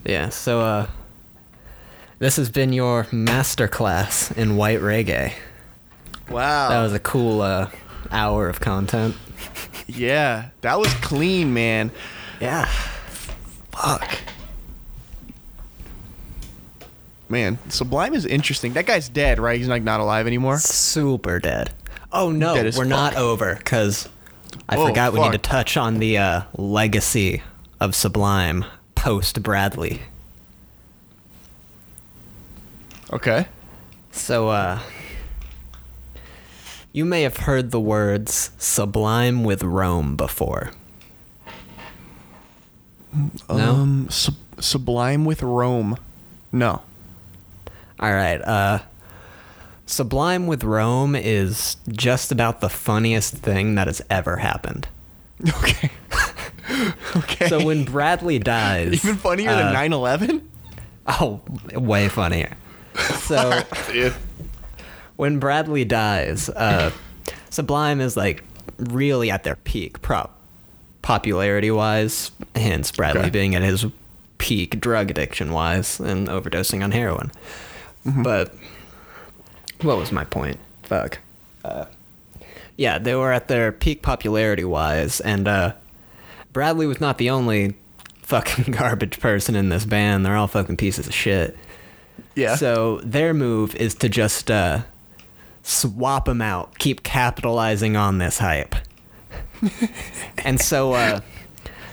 Yeah, so uh this has been your masterclass in white reggae. Wow. That was a cool uh hour of content. yeah, that was clean, man. Yeah. Fuck. Man, Sublime is interesting. That guy's dead, right? He's like not alive anymore. Super dead. Oh no, Dead we're not fuck. over cuz I Oh, forgot we need to fuck. touch on the uh legacy of Sublime post Bradley. Okay. So, uh, you may have heard the words sublime with Rome before. No? Um, sub- Sublime with Rome. No. All right, uh, sublime with Rome is just about the funniest thing that has ever happened. Okay. okay. So when Bradley dies, even funnier uh, than 9/11. Oh, way funnier. So when Bradley dies, uh, Sublime is like really at their peak, prop popularity wise. Hence, Bradley Okay. being at his peak drug addiction wise and overdosing on heroin. But what was my point? Fuck. Uh, yeah, they were at their peak popularity wise, and uh, Bradley was not the only fucking garbage person in this band. They're all fucking pieces of shit. Yeah. So their move is to just uh, swap them out, keep capitalizing on this hype. and so uh,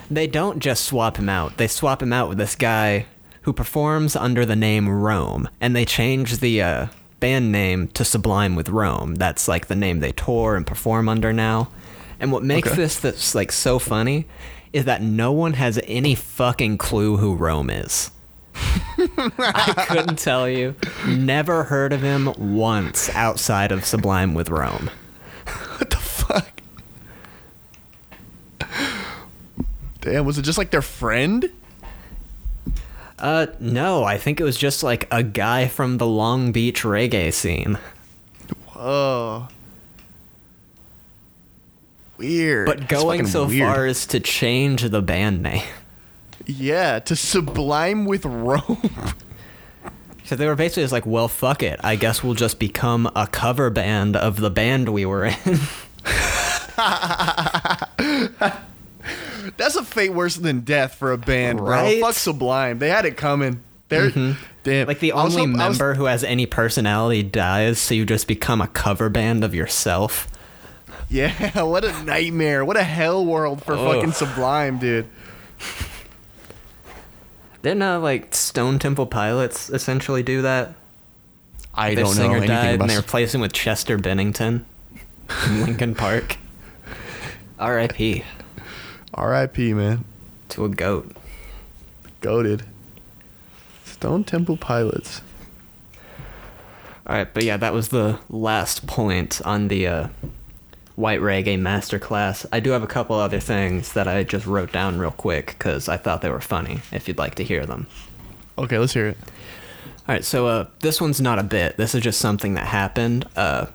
they don't just swap him out; they swap him out with this guy who performs under the name Rome, and they change the uh, band name to Sublime with Rome. That's like the name they tour and perform under now. And what makes Okay. this that's like so funny is that no one has any fucking clue who Rome is. I couldn't tell you. Never heard of him once outside of Sublime with Rome. what the fuck? Damn, was it just like their friend? Uh, no, I think it was just like a guy from the Long Beach reggae scene. Whoa. Weird. But going so weird. far as to change the band name. Yeah, to Sublime with Rome. So they were basically just like, well, fuck it. I guess we'll just become a cover band of the band we were in. That's a fate worse than death for a band, bro. Right? Fuck Sublime. They had it coming. They're damn. like the only hop- I was- member who has any personality dies, so you just become a cover band of yourself. yeah, what a nightmare. What a hell world for Ugh. fucking Sublime, dude. Didn't uh, like Stone Temple Pilots essentially do that? I Their don't know singer anything died, about and they replaced him with Chester Bennington in Linkin Park. R.I.P. R.I.P. Man, to a goat. goaded. Stone Temple Pilots. All right, but yeah, that was the last point on the uh, White Reggae Masterclass. I do have a couple other things that I just wrote down real quick because I thought they were funny. If you'd like to hear them. Okay, let's hear it. All right, so uh, this one's not a bit. This is just something that happened. Uh,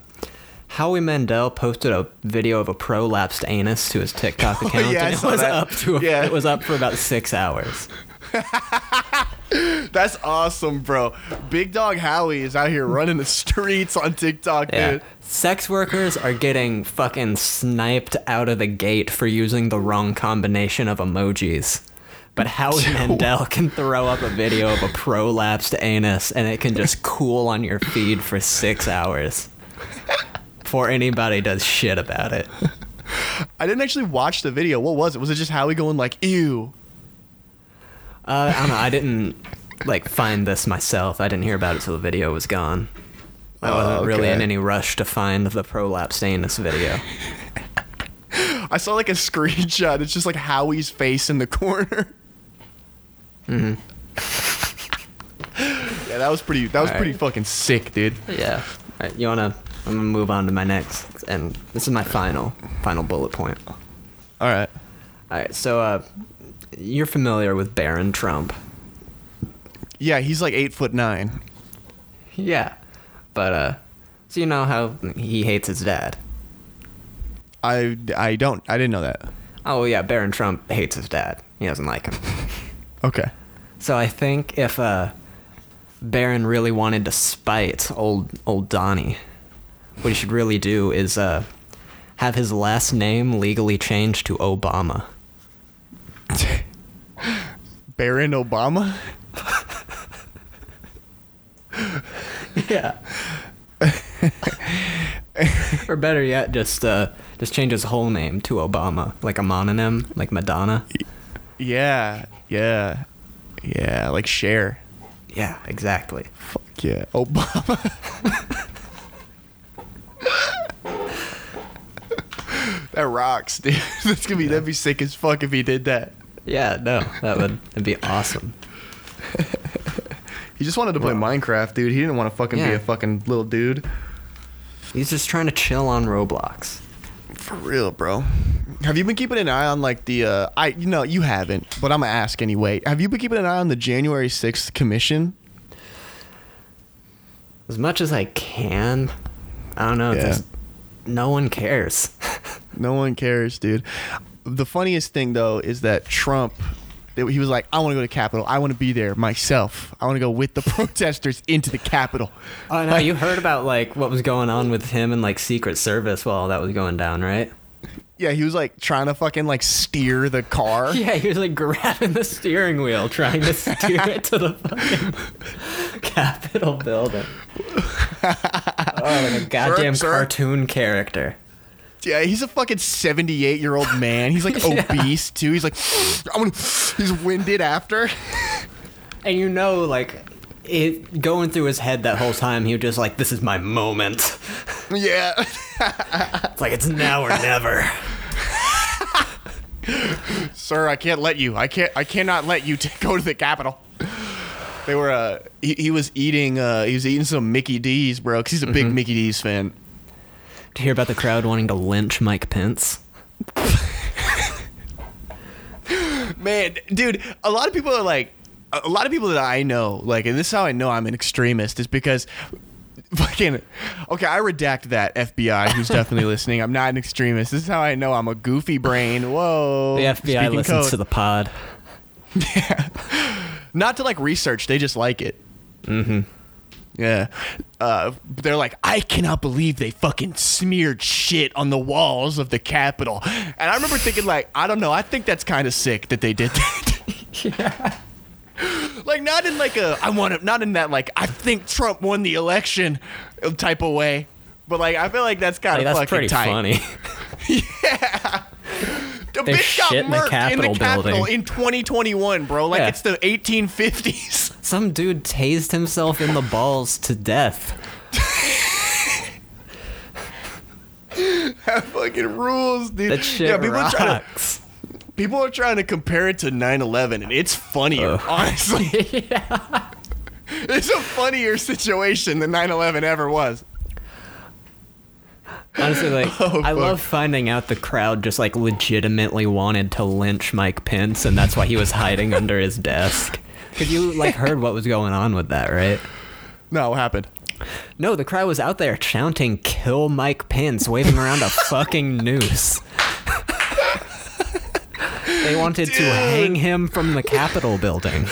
Howie Mandel posted a video of a prolapsed anus to his TikTok oh, account, Oh, yeah, and it was that. up to a, Yeah. it was up for about six hours. That's awesome, bro. Big Dog Howie is out here running the streets on TikTok, Yeah. dude. Sex workers are getting fucking sniped out of the gate for using the wrong combination of emojis. But Howie Mandel can throw up a video of a prolapsed anus and it can just cool on your feed for six hours before anybody does shit about it. I didn't actually watch the video. What was it? Was it just Howie going like, ew? Uh, I don't know. I didn't like find this myself. I didn't hear about it till the video was gone. I Oh, wasn't really in any rush to find the prolapsed anus video. I saw like a screenshot. It's just like Howie's face in the corner. Mm-hmm. yeah, that was pretty. That was All pretty right. fucking sick, dude. Yeah. Right, you wanna? I'm gonna move on to my next, and this is my final, final bullet point. All right. All right. So, uh, you're familiar with Barron Trump? Yeah, he's like eight foot nine. Yeah. But uh, so you know how he hates his dad. I I don't. I didn't know that. Oh yeah, Barron Trump hates his dad. He doesn't like him. Okay. So I think if uh, Barron really wanted to spite old old Donnie, what he should really do is uh, have his last name legally changed to Obama. Barron Obama. Yeah. or better yet, just uh, just change his whole name to Obama, like a mononym, like Madonna. Yeah. Yeah. Yeah. Like Cher. Yeah, exactly. Fuck yeah, Obama. That rocks, dude. That's gonna be that'd be sick as fuck if he did that. Yeah, no, that would that'd be awesome. He just wanted to play Minecraft, dude. He didn't want to fucking be a fucking little dude. He's just trying to chill on Roblox. For real, bro. Have you been keeping an eye on like the uh I you know, you haven't, but I'm gonna ask anyway. Have you been keeping an eye on the January 6th commission? As much as I can, I don't know. Yeah. no one cares. No one cares, dude. The funniest thing though is that Trump he was like, I want to go to Capitol. I want to be there myself. I want to go with the protesters into the Capitol. oh no, you heard about like what was going on with him and like Secret Service while that was going down, right? Yeah, he was like trying to fucking like steer the car. Yeah, he was like grabbing the steering wheel, trying to steer it to the fucking Capitol building. Oh, like a goddamn sir. cartoon character. Yeah, he's a fucking 78 year old man. He's like Yeah. obese too. He's like, I'm gonna, he's winded after. And you know, like, it going through his head that whole time, he was just like, "This is my moment. Yeah. It's like it's now or never." Sir, I can't let you. I can't, I cannot let you t- go to the Capitol. They were, uh, he, he was eating, uh, he was eating some Mickey D's, bro, because he's a big Mickey D's fan. To hear about the crowd wanting to lynch Mike Pence. Man, dude, a lot of people are like, a lot of people that I know, like, and this is how I know I'm an extremist, is because fucking, okay, I redact that FBI who's definitely listening. I'm not an extremist. This is how I know I'm a goofy brain. Whoa. The FBI speaking listens code. to the pod. yeah not to like research, they just like it. Mm-hmm. Yeah. Uh, they're like, I cannot believe they fucking smeared shit on the walls of the Capitol. And I remember thinking, like, I don't know, I think that's kind of sick that they did that. yeah. Like not in like a I want to not in that like I think Trump won the election type of way, but like I feel like that's kind of that's fucking pretty tight. funny. The There's bitch got shit in the murked in the Capitol Capitol building. in 2021, bro. Like Yeah. it's the 1850s. Some dude tased himself in the balls to death. that fucking rules, dude. That shit yeah, people are trying to rocks. people are trying to compare it to 9/11, and it's funnier, Ugh. honestly. It's a funnier situation than 9/11 ever was. Honestly, like Oh, I love finding out the crowd just like legitimately wanted to lynch Mike Pence, and that's why he was hiding under his desk. Cause you like heard what was going on with that, right? No, what happened? No, the crowd was out there chanting "Kill Mike Pence," waving around a fucking noose. they wanted to hang him from the Capitol building.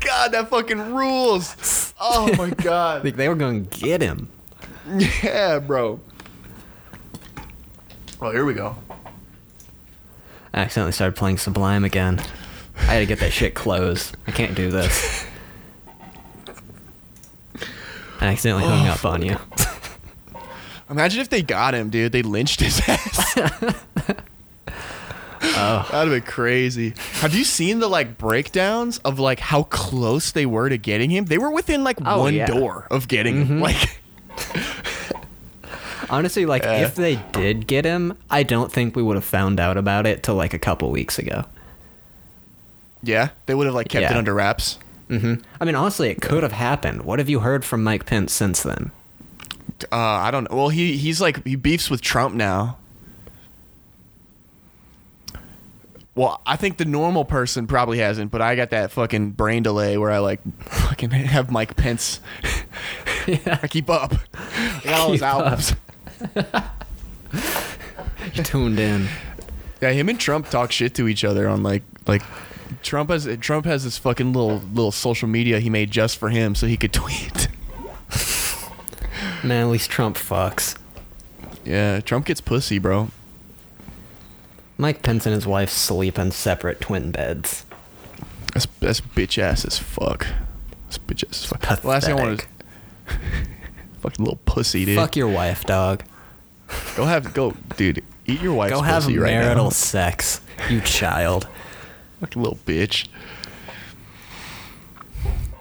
God, that fucking rules. Oh my god. Like they were going to get him. yeah, bro. Oh, here we go. I accidentally started playing Sublime again. I had to get that shit closed. I can't do this. I accidentally hung oh. up on you. Imagine if they got him, dude. They lynched his ass. Oh. That'd have been crazy. Have you seen the like breakdowns of like how close they were to getting him? They were within like Oh, one yeah. door of getting him. Like Honestly, like Yeah. if they did get him, I don't think we would have found out about it till like a couple weeks ago. Yeah, they would have like kept it under wraps. Mm-hmm. I mean, honestly, it could have happened. What have you heard from Mike Pence since then? Uh, I don't know. Well, he he's like he beefs with Trump now. Well, I think the normal person probably hasn't, but I got that fucking brain delay where I like fucking have Mike Pence. Yeah. I keep up. I got all his albums. You tuned in. Yeah, him and Trump talk shit to each other on like like Trump has Trump has this fucking little little social media he made just for him so he could tweet. Man, at least Trump fucks. Yeah, Trump gets pussy, bro. Mike Pence and his wife sleep in separate twin beds. That's that's bitch ass as fuck. That's bitch ass as fuck. The last thing I want is fucking little pussy, dude. Fuck your wife, dog. Go have go, dude. Eat your wife's Go have pussy right marital now. sex, you child. Fucking little bitch.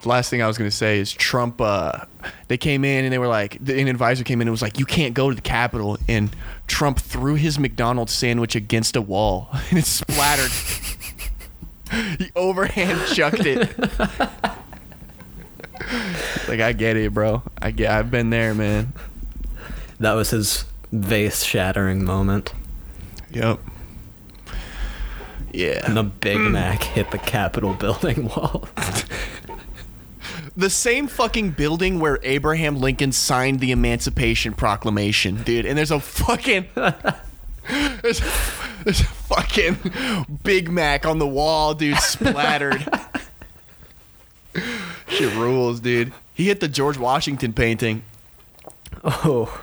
Last thing I was gonna say is Trump. Uh, they came in and they were like, the, an advisor came in and was like, "You can't go to the Capitol." And Trump threw his McDonald's sandwich against a wall and it splattered. he overhand chucked it. like I get it, bro. I get. I've been there, man. That was his vase shattering moment. Yep. Yeah. And the Big Mac hit the Capitol building wall. The same fucking building where Abraham Lincoln signed the Emancipation Proclamation, dude. And there's a fucking there's, there's a fucking Big Mac on the wall, dude, splattered. Shit rules, dude. He hit the George Washington painting. Oh.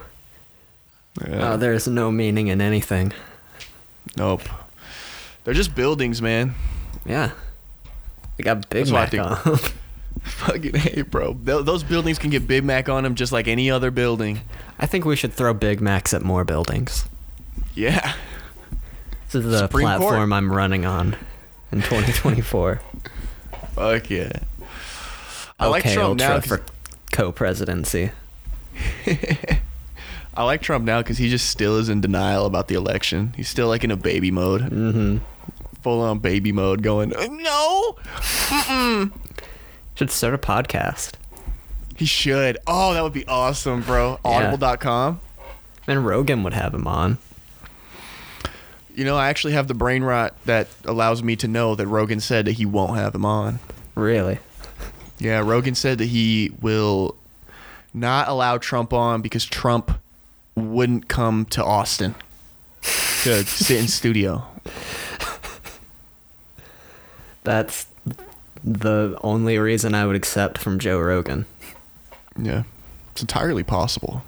Oh, there's no meaning in anything. Nope. They're just buildings, man. Yeah. They got Big That's Mac on. Fucking hey, bro. Th- those buildings can get Big Mac on them just like any other building. I think we should throw Big Macs at more buildings. Yeah. This is the Supreme Court. platform I'm running on in 2024. Fuck yeah. I like okay, Trump now. For co-presidency. I like Trump now because he just still is in denial about the election. He's still like in a baby mode, Mm-hmm. full on baby mode, going "Uh, no. Should start a podcast. He should. Oh, that would be awesome, bro. Audible.com. And Rogan would have him on. You know, I actually have the brain rot that allows me to know that Rogan said that he won't have him on. Really? Yeah, Rogan said that he will not allow Trump on because Trump wouldn't come to Austin to sit in studio. That's the only reason I would accept from Joe Rogan. Yeah, it's entirely possible.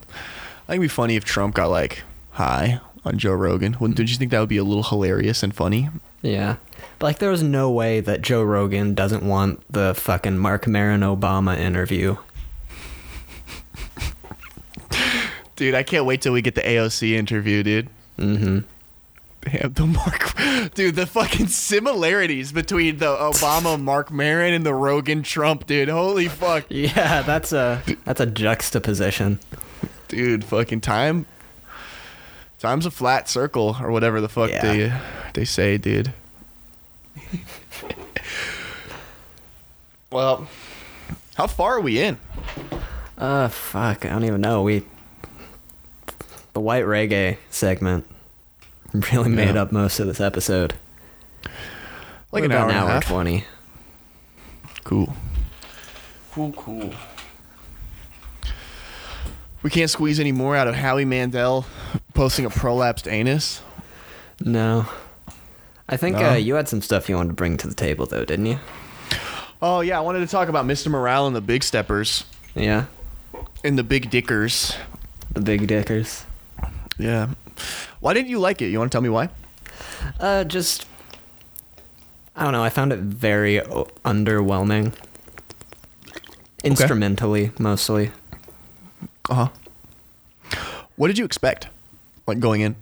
I think it'd be funny if Trump got like high on Joe Rogan. Wouldn't don't you think that would be a little hilarious and funny? Yeah. But like there was no way that Joe Rogan doesn't want the fucking Marc Maron Obama interview. Dude, I can't wait till we get the AOC interview, dude. Mm-hmm. Damn, the Mark, dude, the fucking similarities between the Obama Marc Maron and the Rogan Trump, dude. Holy fuck, Yeah, that's a that's a juxtaposition. dude. Fucking time. Time's a flat circle, or whatever the fuck Yeah. they they say, dude. well, how far are we in? Uh fuck, I don't even know. We the white reggae segment really made Yeah. up most of this episode. Like We're an about hour and a half. twenty. Cool. Cool, cool. We can't squeeze any more out of Howie Mandel posting a prolapsed anus. No. I think No? uh, you had some stuff you wanted to bring to the table, though, didn't you? Oh yeah, I wanted to talk about Mr. Morale and the Big Steppers Yeah. and the Big Dickers. The Big Dickers. Yeah. Why didn't you like it? You want to tell me why? Uh, just. I don't know. I found it very o- underwhelming. Instrumentally, mostly. Uh huh. What did you expect, like going in?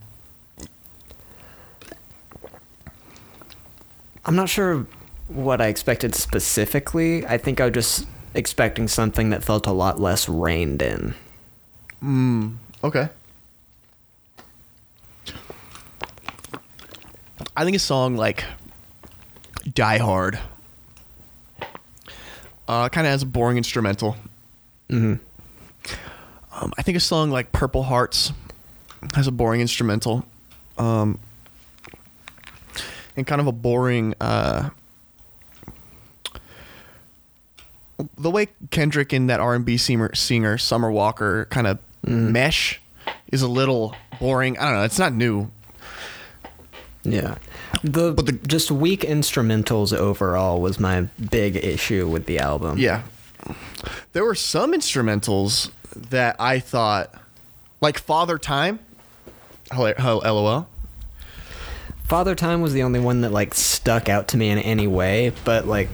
I'm not sure what I expected specifically. I think I was just expecting something that felt a lot less reined in. Hmm. Okay. I think a song like Die Hard uh, kind of has a boring instrumental. hmm Um, I think a song like Purple Hearts has a boring instrumental. Um, and kind of a boring. Uh, the way Kendrick and that R&B singer, singer Summer Walker kind of mesh is a little boring. I don't know. It's not new. Yeah. The, But the- just weak instrumentals overall was my big issue with the album. Yeah. There were some instrumentals that I thought, like Father Time. Hello, LOL. Father Time was the only one that like stuck out to me in any way, but like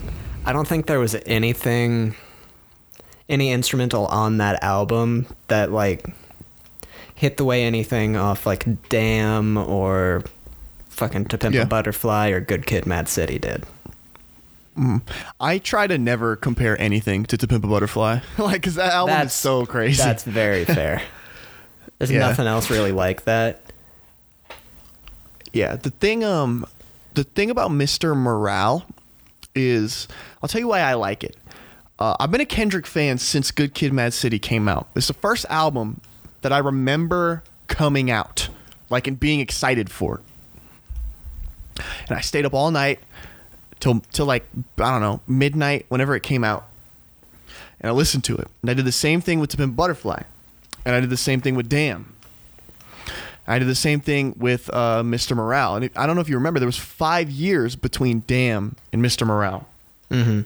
I don't think there was anything any instrumental on that album that like hit the way anything off like Damn or fucking To Pimp Yeah. a Butterfly or Good Kid Mad City did. I try to never compare anything to To Pimp a Butterfly, like, cause that album is That's- so crazy. That's very fair. There's Yeah. nothing else really like that. yeah. The thing, um, the thing about Mr. Morale is, I'll tell you why I like it. Uh, I've been a Kendrick fan since Good Kid, Mad City came out. It's the first album that I remember coming out, like, and being excited for. And I stayed up all night till till like I don't know midnight whenever it came out, and I listened to it. And I did the same thing with To Pimp Butterfly, and I did the same thing with Damn. I did the same thing with uh, Mr. Morale, and I don't know if you remember, there was five years between Damn and Mr. Morale, Mhm.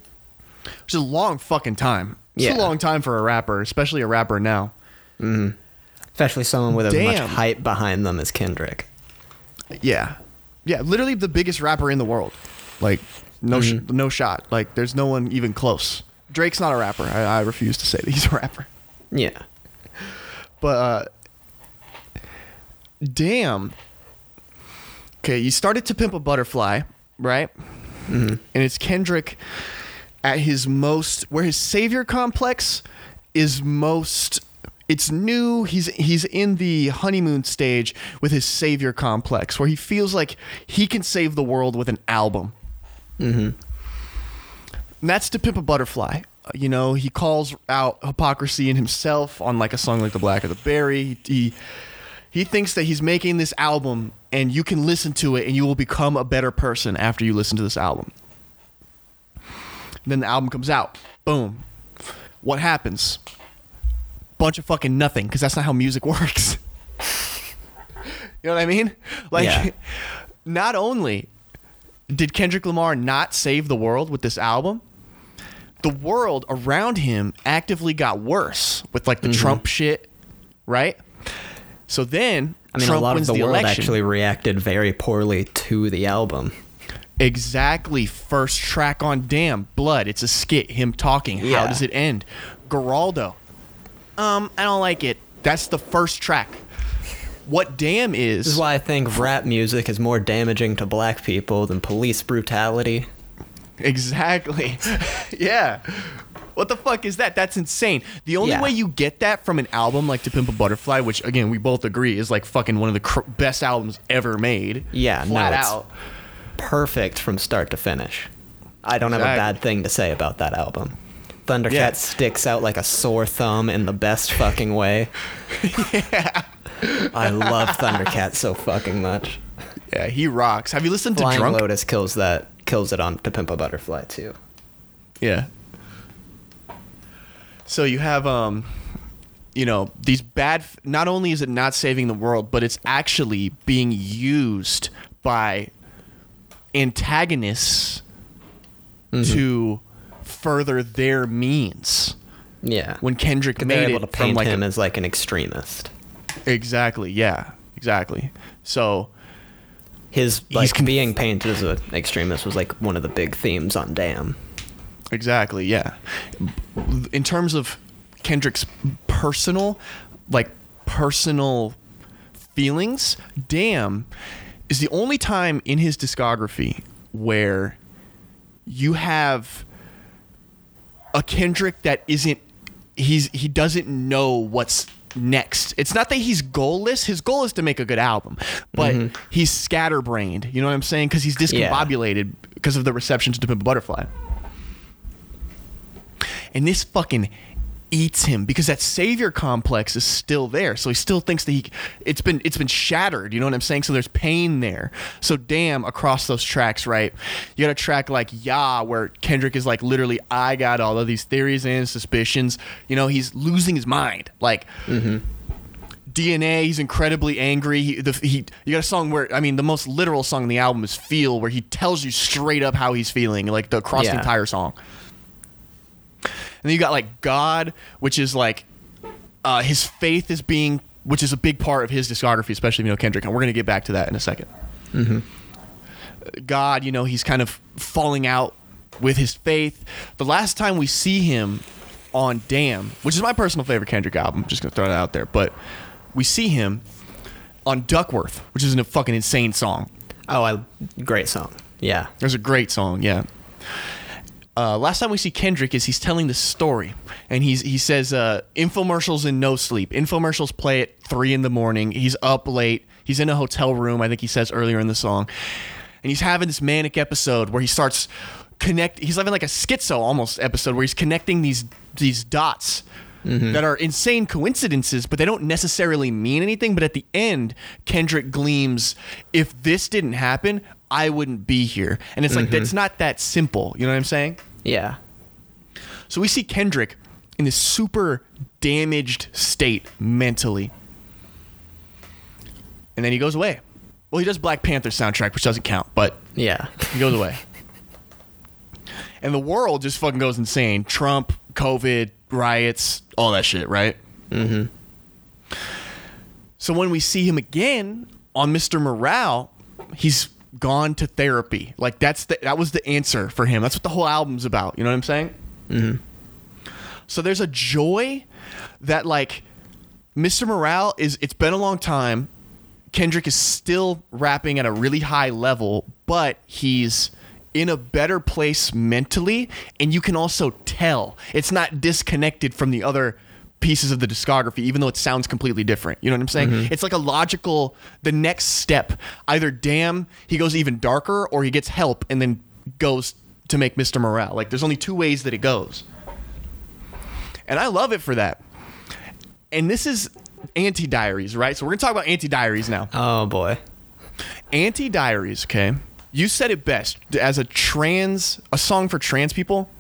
which is a long fucking time. It's Yeah. a long time for a rapper, especially a rapper now. Especially someone with as much hype behind them as Kendrick. Yeah, yeah, literally the biggest rapper in the world. Like no, sh- no shot. Like there's no one even close. Drake's not a rapper. I, I refuse to say that he's a rapper. Yeah. But uh, damn. Okay, you started to pimp a butterfly, right? And it's Kendrick at his most, where his savior complex is most. It's new. He's he's in the honeymoon stage with his savior complex, where he feels like he can save the world with an album. And that's to pimp a butterfly. Uh, You know, he calls out hypocrisy in himself on like a song like "The Blacker the Berry." He he thinks that he's making this album, and you can listen to it, and you will become a better person after you listen to this album. then the album comes out. Boom. What happens? Bunch of fucking nothing, because that's not how music works. you know what I mean? Like, Yeah. not only did Kendrick Lamar not save the world with this album, the world around him actively got worse with like the mm-hmm. Trump shit, right? So then, I mean, Trump a lot of wins the, world election. actually reacted very poorly to the album. Exactly. First track on Damn, Blood. It's a skit. Him talking. How does it end? Geraldo. Um, I don't like it. That's the first track. What Damn is. This is why I think rap music is more damaging to black people than police brutality. Exactly. yeah. What the fuck is that? That's insane. The only Yeah. way you get that from an album like To Pimp a Butterfly, which again we both agree is like fucking one of the cr- best albums ever made. Yeah, no, flat it's- out. Perfect from start to finish. I don't have a bad thing to say about that album. Thundercat Yeah. sticks out like a sore thumb in the best fucking way. Yeah. I love Thundercat so fucking much. Yeah, he rocks. Have you listened Flying to Drunk? Lotus kills that kills it on To Pimp a Butterfly too. Yeah. So you have um you know, these bad not only is it not saving the world, but it's actually being used by antagonists to further their means. Yeah. When Kendrick they're made able it to paint like him a, as like an extremist. exactly, yeah, exactly. So His like conf- being painted as an extremist was like one of the big themes on Damn. Exactly, yeah. In terms of Kendrick's personal, like personal feelings, Damn is the only time in his discography where you have a Kendrick that isn't he's he doesn't know what's next. It's not that he's goalless. His goal is to make a good album, but mm-hmm. he's scatterbrained. You know what I'm saying? Because he's discombobulated because of the reception to Pimp a Butterfly. And this fucking eats him because that savior complex is still there. So he still thinks that he it's been it's been shattered, you know what I'm saying? So there's pain there. So damn across those tracks, right? You got a track like Yeah where Kendrick is like literally I got all of these theories and suspicions. You know, he's losing his mind. Like mm-hmm. DNA, he's incredibly angry. He, the, he, you got a song where, I mean, the most literal song in the album is "Feel," where he tells you straight up how he's feeling, like the across the entire song. And then you got like God, which is like uh, his faith is being, which is a big part of his discography, especially you know Kendrick, and we're gonna get back to that in a 2nd God, you know, he's kind of falling out with his faith. The last time we see him on Damn, which is my personal favorite Kendrick album, I'm just gonna throw that out there, but we see him on Duckworth, which is a fucking insane song. Oh, I great song. Yeah. There's a great song, yeah. Uh, last time we see Kendrick is he's telling the story, and he's he says uh, infomercials and no sleep. Infomercials play at three in the morning. He's up late. He's in a hotel room. I think he says earlier in the song, and he's having this manic episode where he starts connect. He's having like a schizo almost episode where he's connecting these these dots. That are insane coincidences, but they don't necessarily mean anything. But at the end, Kendrick gleams, if this didn't happen, I wouldn't be here. And it's like, that's not that simple. You know what I'm saying? Yeah. So we see Kendrick in this super damaged state mentally. And then he goes away. Well, he does Black Panther soundtrack, which doesn't count, but Yeah. he goes away. And the world just fucking goes insane. Trump, COVID, riots, all that shit, right? Mm-hmm. So when we see him again on Mr. Morale, he's gone to therapy. Like that's the that was the answer for him. That's what the whole album's about. You know what I'm saying? Mm-hmm. So there's a joy that like Mr. Morale is. It's been a long time. Kendrick is still rapping at a really high level, but he's in a better place mentally, and you can also tell it's not disconnected from the other pieces of the discography, even though it sounds completely different. You know what I'm saying? Mm-hmm. It's like a logical, the next step. Either damn, he goes even darker, or he gets help and then goes to make Mr. Morale. Like there's only two ways that it goes. And I love it for that. And this is Auntie Diaries, right? So we're gonna talk about Auntie Diaries now. Oh boy. Auntie Diaries, okay? You said it best as a trans, a song for trans people.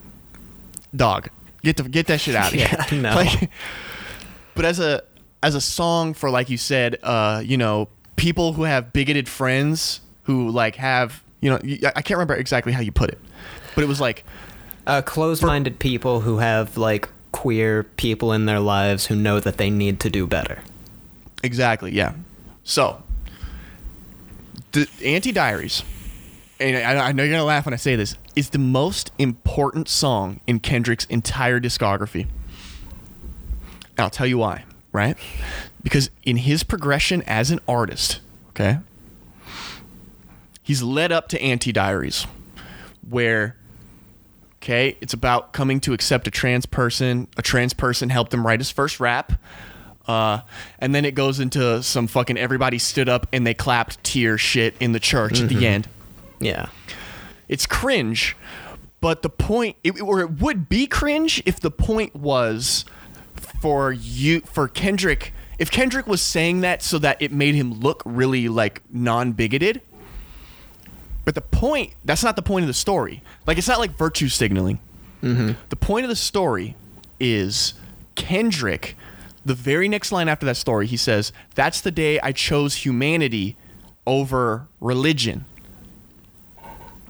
Dog, get the get that shit out of here. Yeah, no. Like, but as a as a song for like you said, uh, you know, people who have bigoted friends who like have, you know, I can't remember exactly how you put it, but it was like, Uh, closed-minded people who have like queer people in their lives who know that they need to do better. Exactly. Yeah. So, the Auntie Diaries, and I, I know you're gonna laugh when I say this, is the most important song in Kendrick's entire discography. And I'll tell you why. Right? Because in his progression as an artist, okay, he's led up to Auntie Diaries, where Okay, it's about coming to accept a trans person. A trans person helped him write his first rap. Uh, and then it goes into some fucking everybody stood up and they clapped tear shit in the church at the end. Yeah. It's cringe, but the point, it, or it would be cringe if the point was for you, for Kendrick, if Kendrick was saying that so that it made him look really like non bigoted. But the point, that's not the point of the story. Like, it's not like virtue signaling. Mm-hmm. The point of the story is Kendrick. The very next line after that story, he says, "That's the day I chose humanity over religion."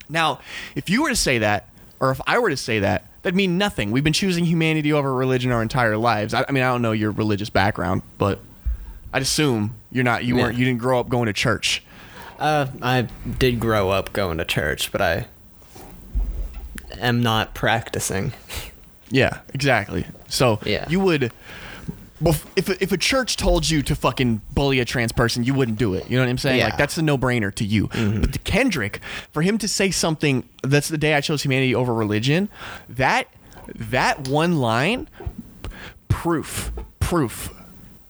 Now, if you were to say that, or if I were to say that, that'd mean nothing. We've been choosing humanity over religion our entire lives. I, I mean, I don't know your religious background, but I'd assume you're not. You Yeah. weren't. You didn't grow up going to church. Uh, I did grow up going to church, but I am not practicing. Yeah, exactly. So Yeah. you would, if a- if a church told you to fucking bully a trans person, you wouldn't do it. You know what I'm saying? Yeah. Like that's a no brainer to you. Mm-hmm. But to Kendrick, for him to say something that's the day I chose humanity over religion, that that one line, proof, proof,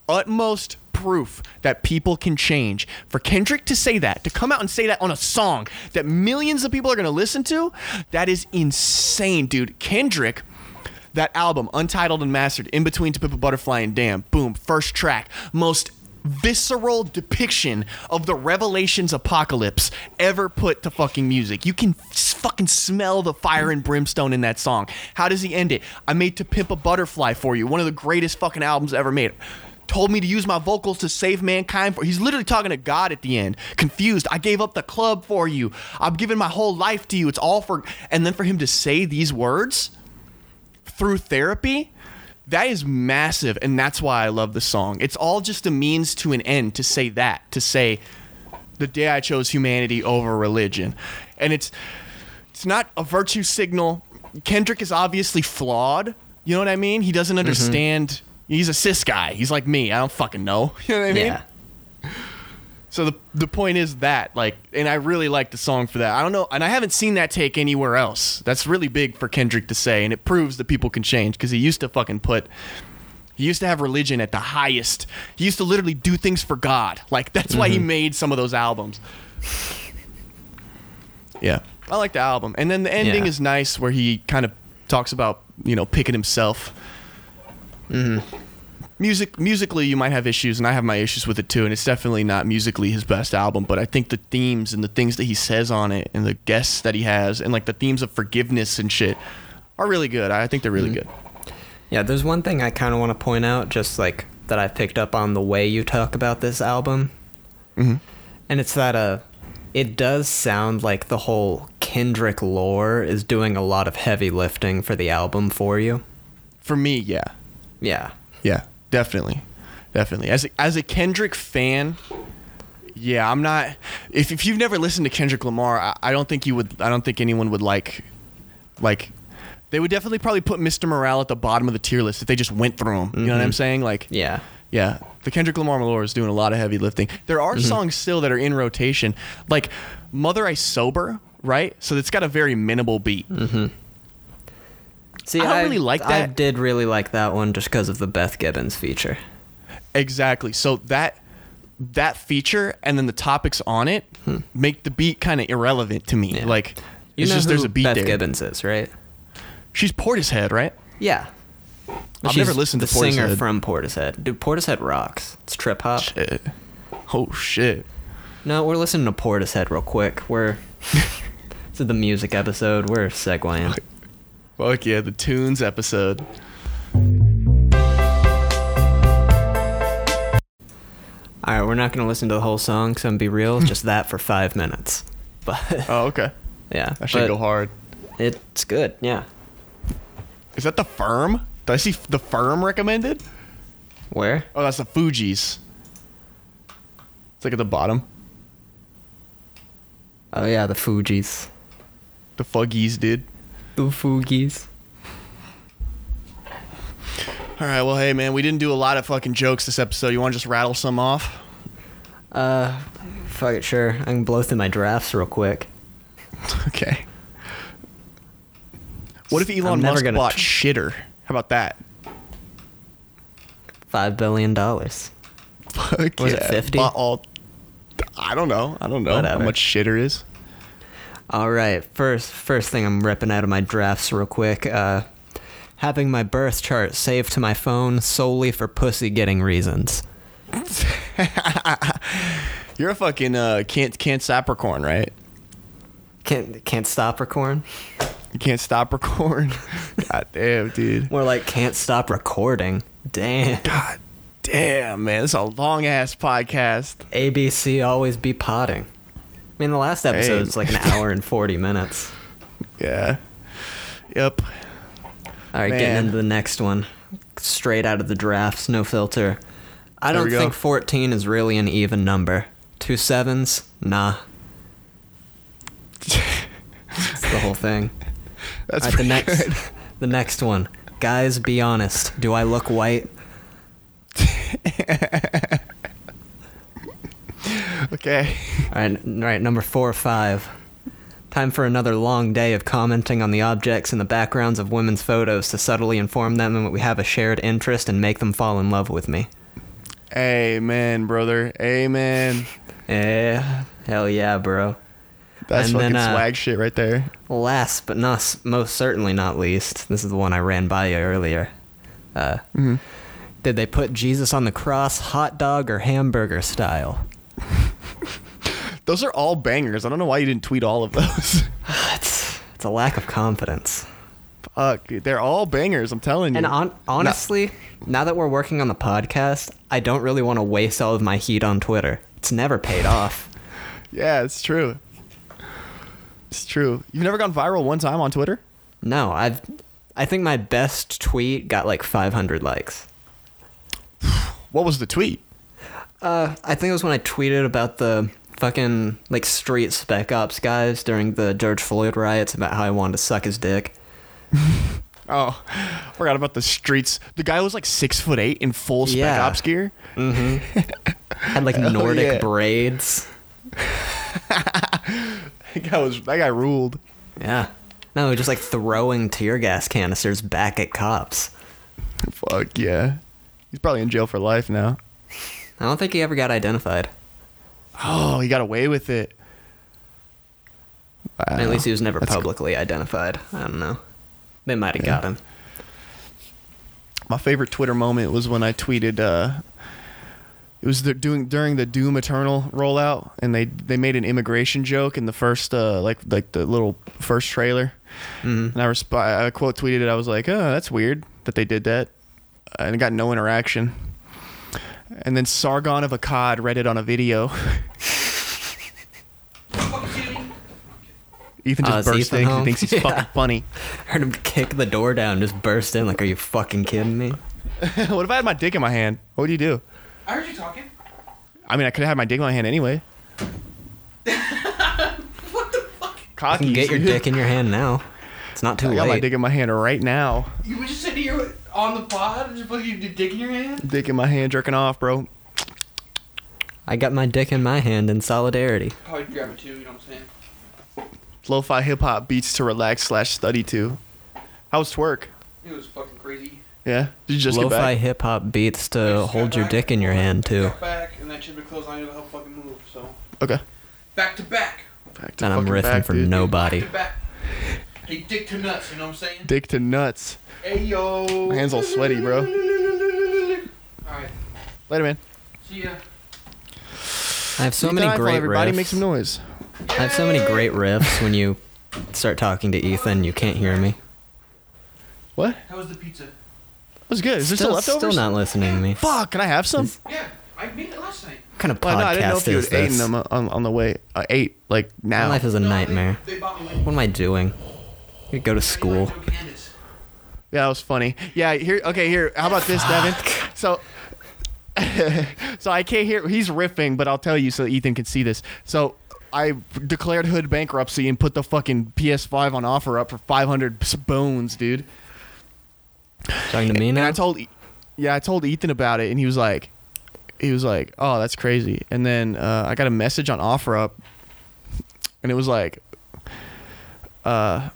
utmost proof that people can change. For Kendrick to say that, to come out and say that on a song that millions of people are going to listen to, that is insane, dude. Kendrick, that album, Untitled Unmastered, In Between To Pimp a Butterfly and Damn, boom, first track, most visceral depiction of the revelations apocalypse ever put to fucking music. You can fucking smell the fire and brimstone in that song. How does he end it? I made To Pimp a Butterfly for you, one of the greatest fucking albums ever made. Told me to use my vocals to save mankind for he's literally talking to God at the end. Confused. I gave up the club for you. I'm giving my whole life to you. It's all for and then for him to say these words through therapy, that is massive, and that's why I love the song. It's all just a means to an end to say that, to say the day I chose humanity over religion. And it's it's not a virtue signal. Kendrick is obviously flawed. You know what I mean? He doesn't mm-hmm. understand. He's a cis guy. He's like me. I don't fucking know. You know what I mean? Yeah. So the the point is that like, and I really like the song for that. I don't know, and I haven't seen that take anywhere else. That's really big for Kendrick to say, and it proves that people can change because he used to fucking put. He used to have religion at the highest. He used to literally do things for God. Like that's why he mm-hmm. made some of those albums. Yeah, I like the album, and then the ending Yeah. is nice, where he kind of talks about you know picking himself. Mm-hmm. Music musically, you might have issues, and I have my issues with it too. And it's definitely not musically his best album, but I think the themes and the things that he says on it, and the guests that he has, and like the themes of forgiveness and shit, are really good. I think they're really good. Yeah, there's one thing I kind of want to point out, just like that I picked up on the way you talk about this album, Mhm. and it's that uh, it does sound like the whole Kendrick lore is doing a lot of heavy lifting for the album for you. For me, yeah, Yeah, yeah, definitely, definitely. As a, as a Kendrick fan, yeah, I'm not. If if you've never listened to Kendrick Lamar, I, I don't think you would. I don't think anyone would like, like. They would definitely probably put Mr. Morale at the bottom of the tier list if they just went through him. You know what I'm mm-hmm. saying? Like, yeah, Yeah, the Kendrick Lamar Malore is doing a lot of heavy lifting. There are mm-hmm. songs still that are in rotation, like "Mother I Sober," right? So it's got a very minimal beat. Mm-hmm. See, I don't really like I did really like that one just because of the Beth Gibbons feature. Exactly. So that that feature and then the topics on it make the beat kind of irrelevant to me. Hmm. Yeah. Like You it's know just there's a beat Beth there. Gibbons is, right? She's Portishead, right? Yeah. I've She's never listened to the to singer from Portishead. Dude, Portishead rocks. It's trip hop. Shit. Oh shit. No, we're listening to Portishead real quick. We're this is the music episode. We're segueing. Fuck yeah, the tunes episode. All right, we're not gonna listen to the whole song. So I'm gonna be real, just that for five minutes. But Oh, okay. yeah, That should but go hard. It's good. Yeah. Is that the firm? Did I see the firm recommended? Where? Oh, that's the Fugees. It's like at the bottom. Oh yeah, the Fugees. The Fuggies did. The Fugees. All right, well, hey, man, we didn't do a lot of fucking jokes this episode. You want to just rattle some off? Uh, fuck it, sure. I can blow through my drafts real quick. Okay. What if Elon Musk gonna bought shitter? How about that? Five billion dollars. Fuck Was it 50? All. I don't know. I don't know Whatever. how much shitter is. All right, first first thing I'm ripping out of my drafts real quick. Uh, having my birth chart saved to my phone solely for pussy getting reasons. You're a fucking uh, can't can't Capricorn, right? Can't can't stop recording. You can't stop recording. God damn, dude. More like can't stop recording. Damn. God damn, man. This is a long ass podcast. ABC always be potting. I mean, the last episode was like an hour and 40 minutes. Yeah. Yep. All right, Man. getting into the next one. Straight out of the drafts, no filter. I There don't think 14 is really an even number. Two sevens? Nah. That's the whole thing. That's right, the next, good. the next one. Guys, be honest. Do I look white? Okay. All right, all right, number four or five. Time for another long day of commenting on the objects in the backgrounds of women's photos to subtly inform them that we have a shared interest and make them fall in love with me. Amen, brother. Amen. Eh, hell yeah, bro. That's And fucking then, uh, swag shit right there. Last but not most certainly not least, this is the one I ran by you earlier. Uh, Mhm. Did they put Jesus on the cross, hot dog or hamburger style? Those are all bangers. I don't know why you didn't tweet all of those. it's, it's a lack of confidence. Fuck, dude. They're all bangers. I'm telling you. And on, honestly, now that we're working on the podcast, I don't really want to waste all of my heat on Twitter. It's never paid off. yeah, it's true. It's true. You've never gone viral one time on Twitter? No, I've. I think my best tweet got like 500 likes. What was the tweet? Uh, I think it was when I tweeted about the fucking like street spec ops guys during the George Floyd riots about how I wanted to suck his dick. Oh, forgot about the streets. The guy was like six foot eight in full spec Yeah. ops gear. Mm-hmm. Had like Hell Nordic yeah. braids. That guy was that guy ruled. Yeah. No, just like throwing tear gas canisters back at cops. Fuck yeah. He's probably in jail for life now. I don't think he ever got identified. Oh, he got away with it. Wow. At least he was never That's- publicly identified. I don't know. They might have got him. My favorite Twitter moment was when I tweeted. Uh, it was the, doing during the Doom Eternal rollout, and they they made an immigration joke in the first uh, like like the little first trailer, Mhm. and I resp- I quote tweeted it. I was like, "Oh, that's weird that they did that," and it got no interaction. And then Sargon of Akkad read it on a video. Ethan just ah, is burst Ethan in 'cause he thinks he's Yeah. fucking funny. Heard him kick the door down, just burst in like, "Are you fucking kidding me?" what if I had my dick in my hand? What would you do? I heard you talking. I mean, I could have had my dick in my hand anyway. What the fuck? You can get your dick in your hand now. It's not too late. I got my dick in my hand right now. You were just sitting here on the pod and just fucking your dick in your hand? Dick in my hand, jerking off, bro. I got my dick in my hand in solidarity. Oh, Probably grab it too, you know what I'm saying? Lo-fi hip hop beats to relax slash study to. How was twerk? It was fucking crazy. Yeah. Did you just get Lo-fi back? hip hop beats to hold your back, dick in your hand too. Got back, and that shit been closed. I knew how to fucking move, so. Okay. Back to back. Back to back. And I'm fucking riffing back, for dude. nobody. Back to back. Hey, dick to nuts, you know what I'm saying? Dick to nuts. Hey, yo. My hands all sweaty, bro. Alright, Later, man. see ya. I have so Ethan many iPhone, great Everybody riffs. make some noise. I have so many great riffs when you start talking to Ethan, you can't hear me. What? How was the pizza? That was good. Is there still, leftovers? still not listening to me. Fuck, can I have some? Yeah, I made it last night. What kind of podcast Well, no, I didn't know if you is had eaten this? them uh, on, on the way. I ate, like, now. My life is a No, nightmare. They, bought me What am I doing? I go to school. Yeah, that was funny. Yeah, here. Okay, here. How about this, Devin? So, so I can't hear. He's riffing, but I'll tell you so Ethan can see this. So I declared Hood bankruptcy and put the fucking PS5 on offer up for 500 bones, dude. Talking to me And? I told, yeah, I told Ethan about it, and he was like, he was like, oh, that's crazy. And then uh, I got a message on offer up, and it was like, uh,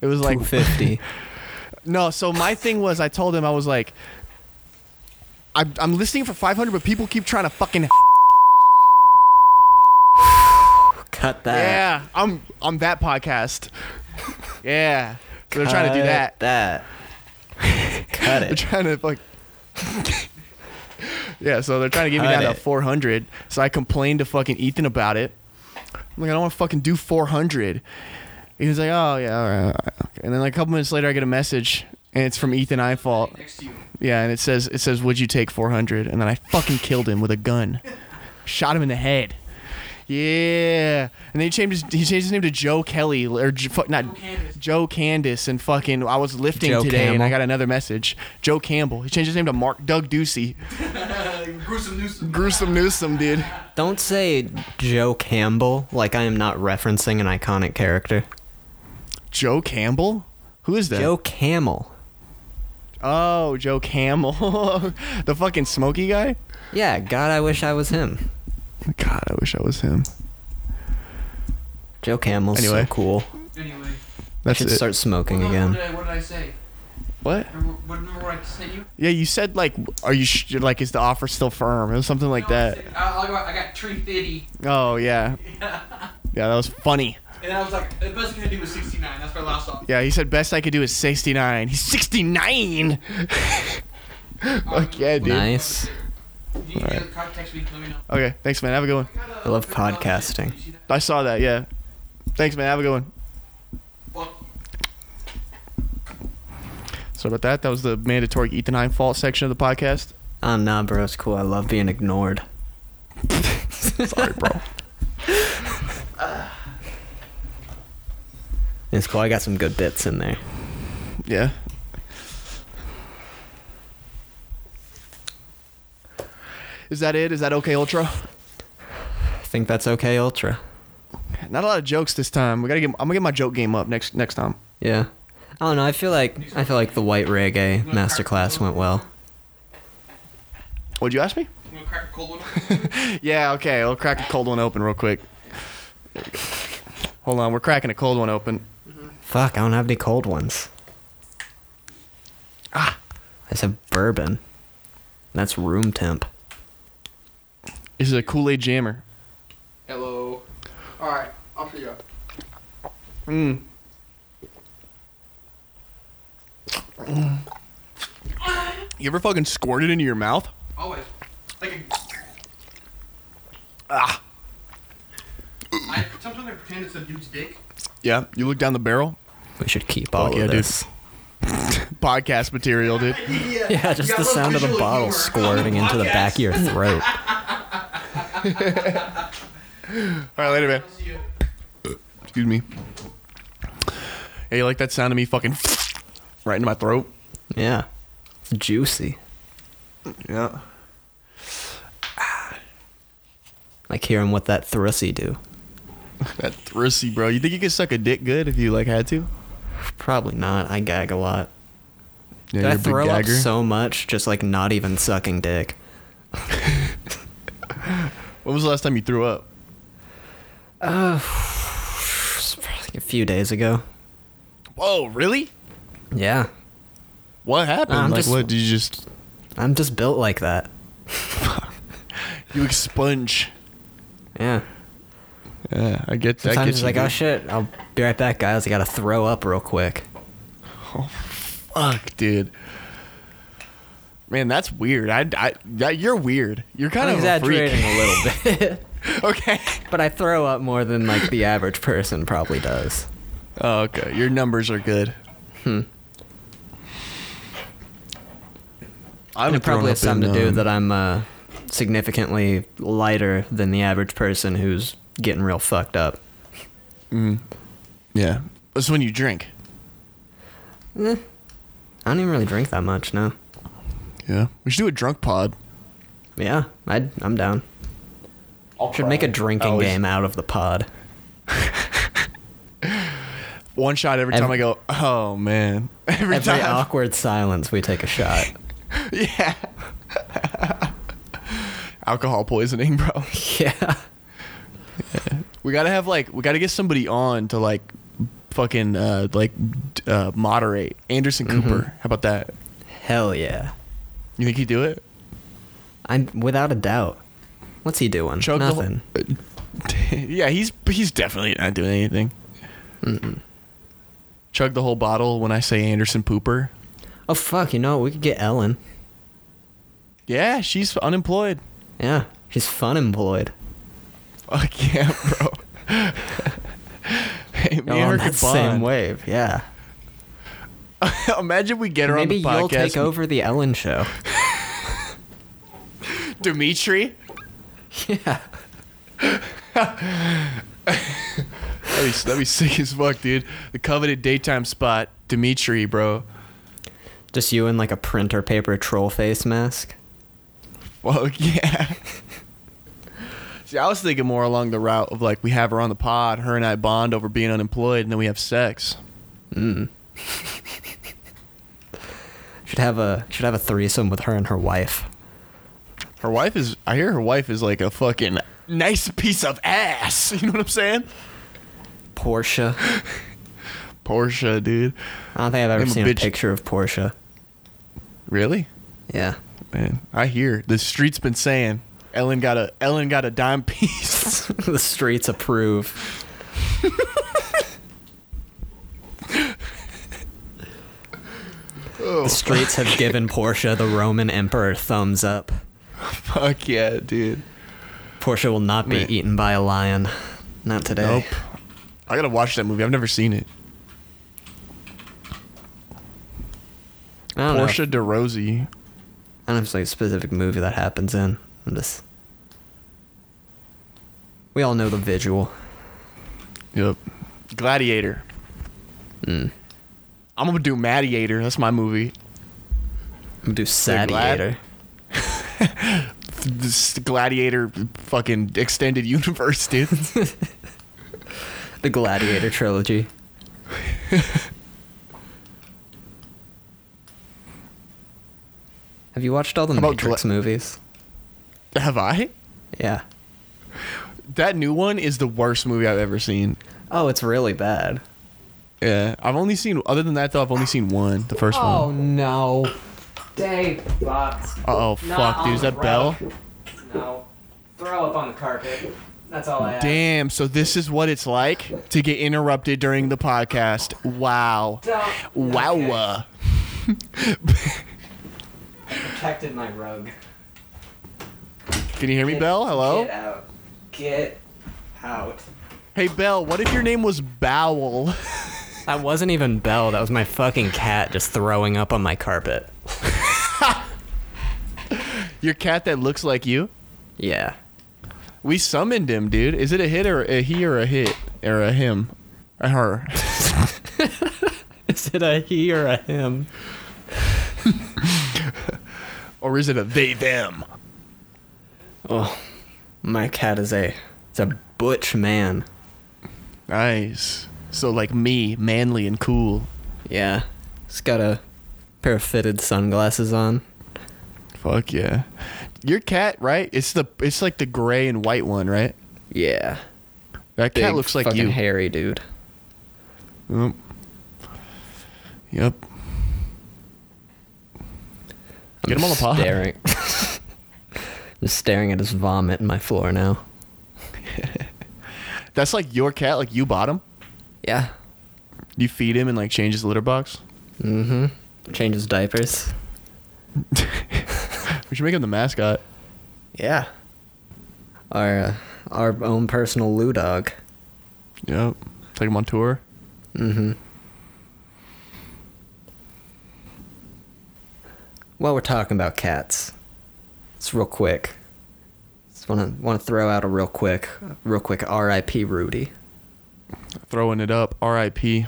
it was like 250. no, so my thing was I told him I was like I'm, I'm listing for 500 but people keep trying to fucking Cut that. Yeah, I'm I'm that podcast. Yeah. So they're trying to do that. That. Cut it. They're trying to like Yeah, so they're trying to get me down to 400. So I complained to fucking Ethan about it. I'm like, I don't want to fucking do 400. He was like, oh yeah, all right, all right. Okay. And then like a couple minutes later, I get a message, and it's from Ethan Eifault. Next to you. Yeah, and it says it says, "Would you take 400?" And then I fucking killed him with a gun, shot him in the head. Yeah, and then he changed his, he changed his name to Joe Kelly or J- fuck, not Joe Candace. Joe Candace. And fucking, I was lifting Joe today, and I got another message. Joe Campbell. He changed his name to Mark Doug Ducey. Gruesome Newsom. Gruesome Newsome, dude. Don't say Joe Campbell like I am not referencing an iconic character. Joe Campbell. Who is that? Joe Camel. Oh, Joe Camel, the fucking smoky guy. Yeah, God, I wish I was him. God, I wish I was him. Joe Camel's Anyway. so cool. Anyway. That's Should it. start smoking What, again. What did, I, what did I say? what? Remember, what, remember what I sent you? Yeah, you said like, are you sh- like, is the offer still firm? It was something like No, I that. said- I, I got, I got 350. Oh yeah, yeah, that was funny. And I was like, the best I could do was 69. That's my last offer. Yeah, he said best I could do is 69. He's 69. Fuck yeah, dude. Nice. You can Alright. text me, let me know. Okay, thanks, man. Have a good one. I love podcasting. You see that? I saw that. Yeah. Thanks, man. Have a good one. Well, So about that, that was the mandatory Ethan Heim fault section of the podcast. Oh, nah, bro, it's cool. I love being ignored. Sorry, bro. It's cool. I got some good bits in there. Yeah. Is that it? Is that okay, Ultra? I think that's okay, Ultra. Not a lot of jokes this time. We gotta get. I'm gonna get my joke game up next next time. Yeah. I don't know. I feel like I feel like the white reggae masterclass went well. What'd you ask me? I'm crack a cold one. Yeah. Okay. I'll crack a cold one open real quick. There we go. Hold on. We're cracking a cold one open. Fuck, I don't have any cold ones. Ah. I said bourbon. That's room temp. This is a Kool Aid jammer. Hello. Alright, I'll show you. Mm. You ever fucking squirt it into your mouth? Always. Like a, Ah. I, sometimes I pretend it's a dude's dick. Yeah. You look down the barrel. We should keep all Fuck yeah, of dude. this. Podcast material, dude. Yeah, just the sound of the bottle squirting into the back of your throat. All right, later, man. See you. Excuse me. Hey, you like that sound of me fucking right into my throat? Yeah. It's juicy. Yeah. Like hearing what that thrusy do. That thrissy, bro. You think you could suck a dick good if you like had to? Probably not. I gag a lot. Yeah, Did I you're a big throw up so much just like not even sucking dick? When was the last time you threw up? Uh, like a few days ago. Whoa, really? Yeah. What happened? I'm like, just- what? Did you just I'm just built like that. you expunge? Yeah. Yeah, I get that. Sometimes it's like, oh shit, I'll be right back, guys. I gotta throw up real quick. Oh, fuck, dude. Man, that's weird. I, I that you're weird. You're kind I'm of a exaggerating a little bit, okay. but I throw up more than like the average person probably does. Oh, okay. Your numbers are good. Hmm. I'm it probably has something in, to do um, that I'm uh, significantly lighter than the average person who's getting real fucked up. Yeah, That's when you drink. Eh, I don't even really drink that much, no. Yeah, we should do a drunk pod. Yeah, I'd, I'm down. Should make a drinking Always. game out of the pod. One shot every Ev- time I go. Oh man, every, Every time. awkward silence, we take a shot. Yeah. Alcohol poisoning, bro. yeah. We gotta have like we gotta get somebody on to like fucking uh like uh moderate. Anderson Mm-hmm. Cooper. How about that? Hell yeah. You think he'd do it? I'm without a doubt. What's he doing? Chug the whole- Nothing. yeah, he's he's definitely not doing anything. Chug the whole bottle when I say Anderson Pooper. Oh fuck! You know we could get Ellen. Yeah, she's unemployed. Yeah, she's fun employed. Fuck yeah, bro. Hey, me Oh, and her on could that same bond. wave, yeah. Imagine we get her Maybe on the you'll podcast. take over the Ellen show. Dimitri. yeah. That'd be, that'd be sick as fuck, dude. The coveted daytime spot, Dimitri, bro. Just you in like a printer paper troll face mask. Fuck yeah. See, I was thinking more along the route of like we have her on the pod, her and I bond over being unemployed, and then we have sex. Mm. should have a should have a threesome with her and her wife. Her wife is, I hear her wife is like a fucking nice piece of ass. You know what I'm saying? Portia. Portia, dude. I don't think I've ever I'm seen a bitch. picture of Portia. Really? Yeah. Man, I hear the street's been saying Ellen got a Ellen got a dime piece. the streets approve. oh, The streets have given Portia the Roman Emperor thumbs up. fuck yeah, dude. Portia will not be Man. eaten by a lion. Not today. Nope. I gotta watch that movie. I've never seen it. I don't Portia know. de Rossi. I don't know if it's like a specific movie that happens in. I'm just. We all know the visual. Yep. Gladiator. Mm. I'm gonna do Madiator. That's my movie. I'm gonna do Sadiator. This Gladiator fucking extended universe, dude. The Gladiator trilogy. Have you watched all the How Matrix Gla- movies? Have I? Yeah. That new one is the worst movie I've ever seen. Oh, it's really bad. Yeah, I've only seen. Other than that, though, I've only seen one. The first one. Oh no. Dang, Fox. Oh fuck, dude, is that Bell? No. Throw up on the carpet. That's all I Have. Damn. So this is what it's like to get interrupted during the podcast. Wow. Wow. uh. Protected my rug. Can you hear me, Bell? Hello. Get out. Get out. Hey, Bell. What if your name was Bowel? That wasn't even Belle. That was my fucking cat just throwing up on my carpet. Your cat that looks like you? Yeah. We summoned him, dude. Is it a hit or a he or a hit or a him? A her? Is it a he or a him? or is it a they them? Oh, my cat is a, it's a butch man. Nice. So like me, manly and cool. Yeah. He's got a pair of fitted sunglasses on. Fuck yeah. Your cat, right? It's the it's like the gray and white one, right? Yeah. That Big cat looks like fucking you. hairy dude. Yep. Yep. Get him on the pod. Staring. Just staring at his vomit in my floor now. That's like your cat, like you bought him. Yeah. You feed him and like change his litter box. Mm-hmm. Changes diapers. We should make him the mascot. Yeah. Our uh, our own personal Lou dog. Yep. Take him on tour. Mm-hmm. While we're talking about cats, it's real quick. Just want to want to throw out a real quick, real quick R.I.P. Rudy. Throwing it up. R.I.P.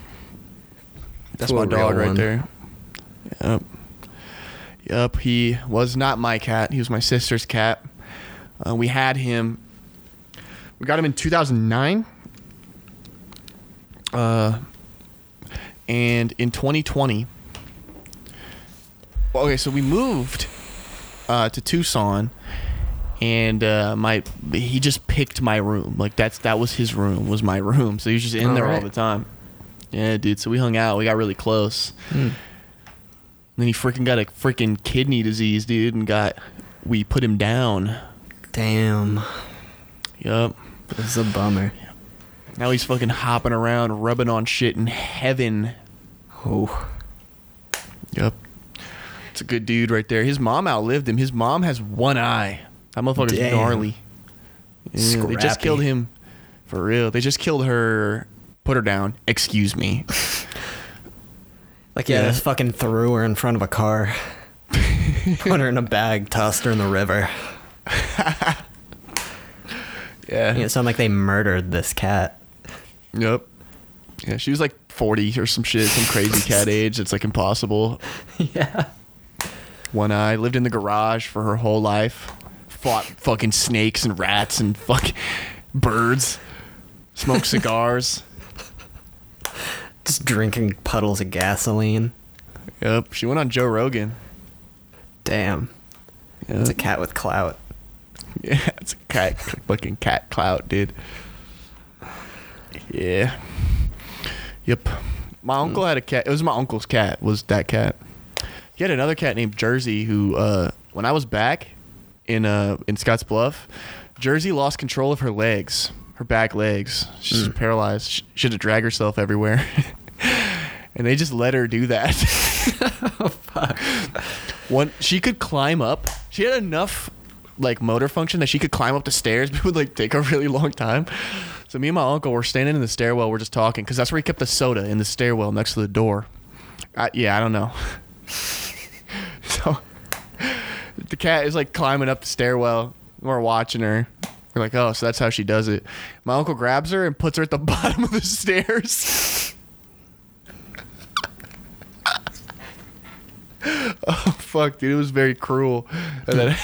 That's To my dog right one. there. Yep. Yep. He was not my cat. He was my sister's cat. Uh, we had him. We got him in 2009. Uh, and in 2020. Okay, so we moved uh, to Tucson, and uh, my he just picked my room. Like that's that was his room. Was my room. So he was just in there all the time. Yeah, dude. So we hung out. We got really close. Mm. Then he freaking got a freaking kidney disease, dude, and got we put him down. Damn, Yup. this is a bummer. Now he's fucking hopping around, rubbing on shit in heaven. Oh, Yup. It's a good dude right there. His mom outlived him. His mom has one eye. That motherfucker's Damn. gnarly. Yeah, they just killed him For real. They just killed her. Put her down. Excuse me. Like yeah, Yeah. just fucking threw her in front of a car, put her in a bag, tossed her in the river. Yeah. You know, it sounded like they murdered this cat. Yep. Yeah, she was like 40 or some shit, some crazy cat age. It's like impossible. yeah. One eye. Lived in the garage for her whole life. Fought fucking snakes and rats and fuck birds. Smoked cigars. Just drinking puddles of gasoline. Yep. She went on Joe Rogan. Damn. It's a cat with clout. Yeah, it's a cat, fucking cat clout, dude. Yeah. Yep. My uncle hmm. had a cat. It was my uncle's cat. Was that cat? He had another cat named Jersey. Who, uh, when I was back in uh in Scotts Bluff, Jersey lost control of her legs, her back legs. She's paralyzed. She, she had to drag herself everywhere, and they just let her do that. Oh fuck. One, she could climb up. She had enough like motor function that she could climb up the stairs, but it would like take a really long time. So me and my uncle were standing in the stairwell. We're just talking because that's where he kept the soda in the stairwell next to the door. I, yeah, I don't know. so the cat is like climbing up the stairwell. We're watching her. We're like, oh, so that's how she does it. My uncle grabs her and puts her at the bottom of the stairs. oh fuck, dude! It was very cruel. And then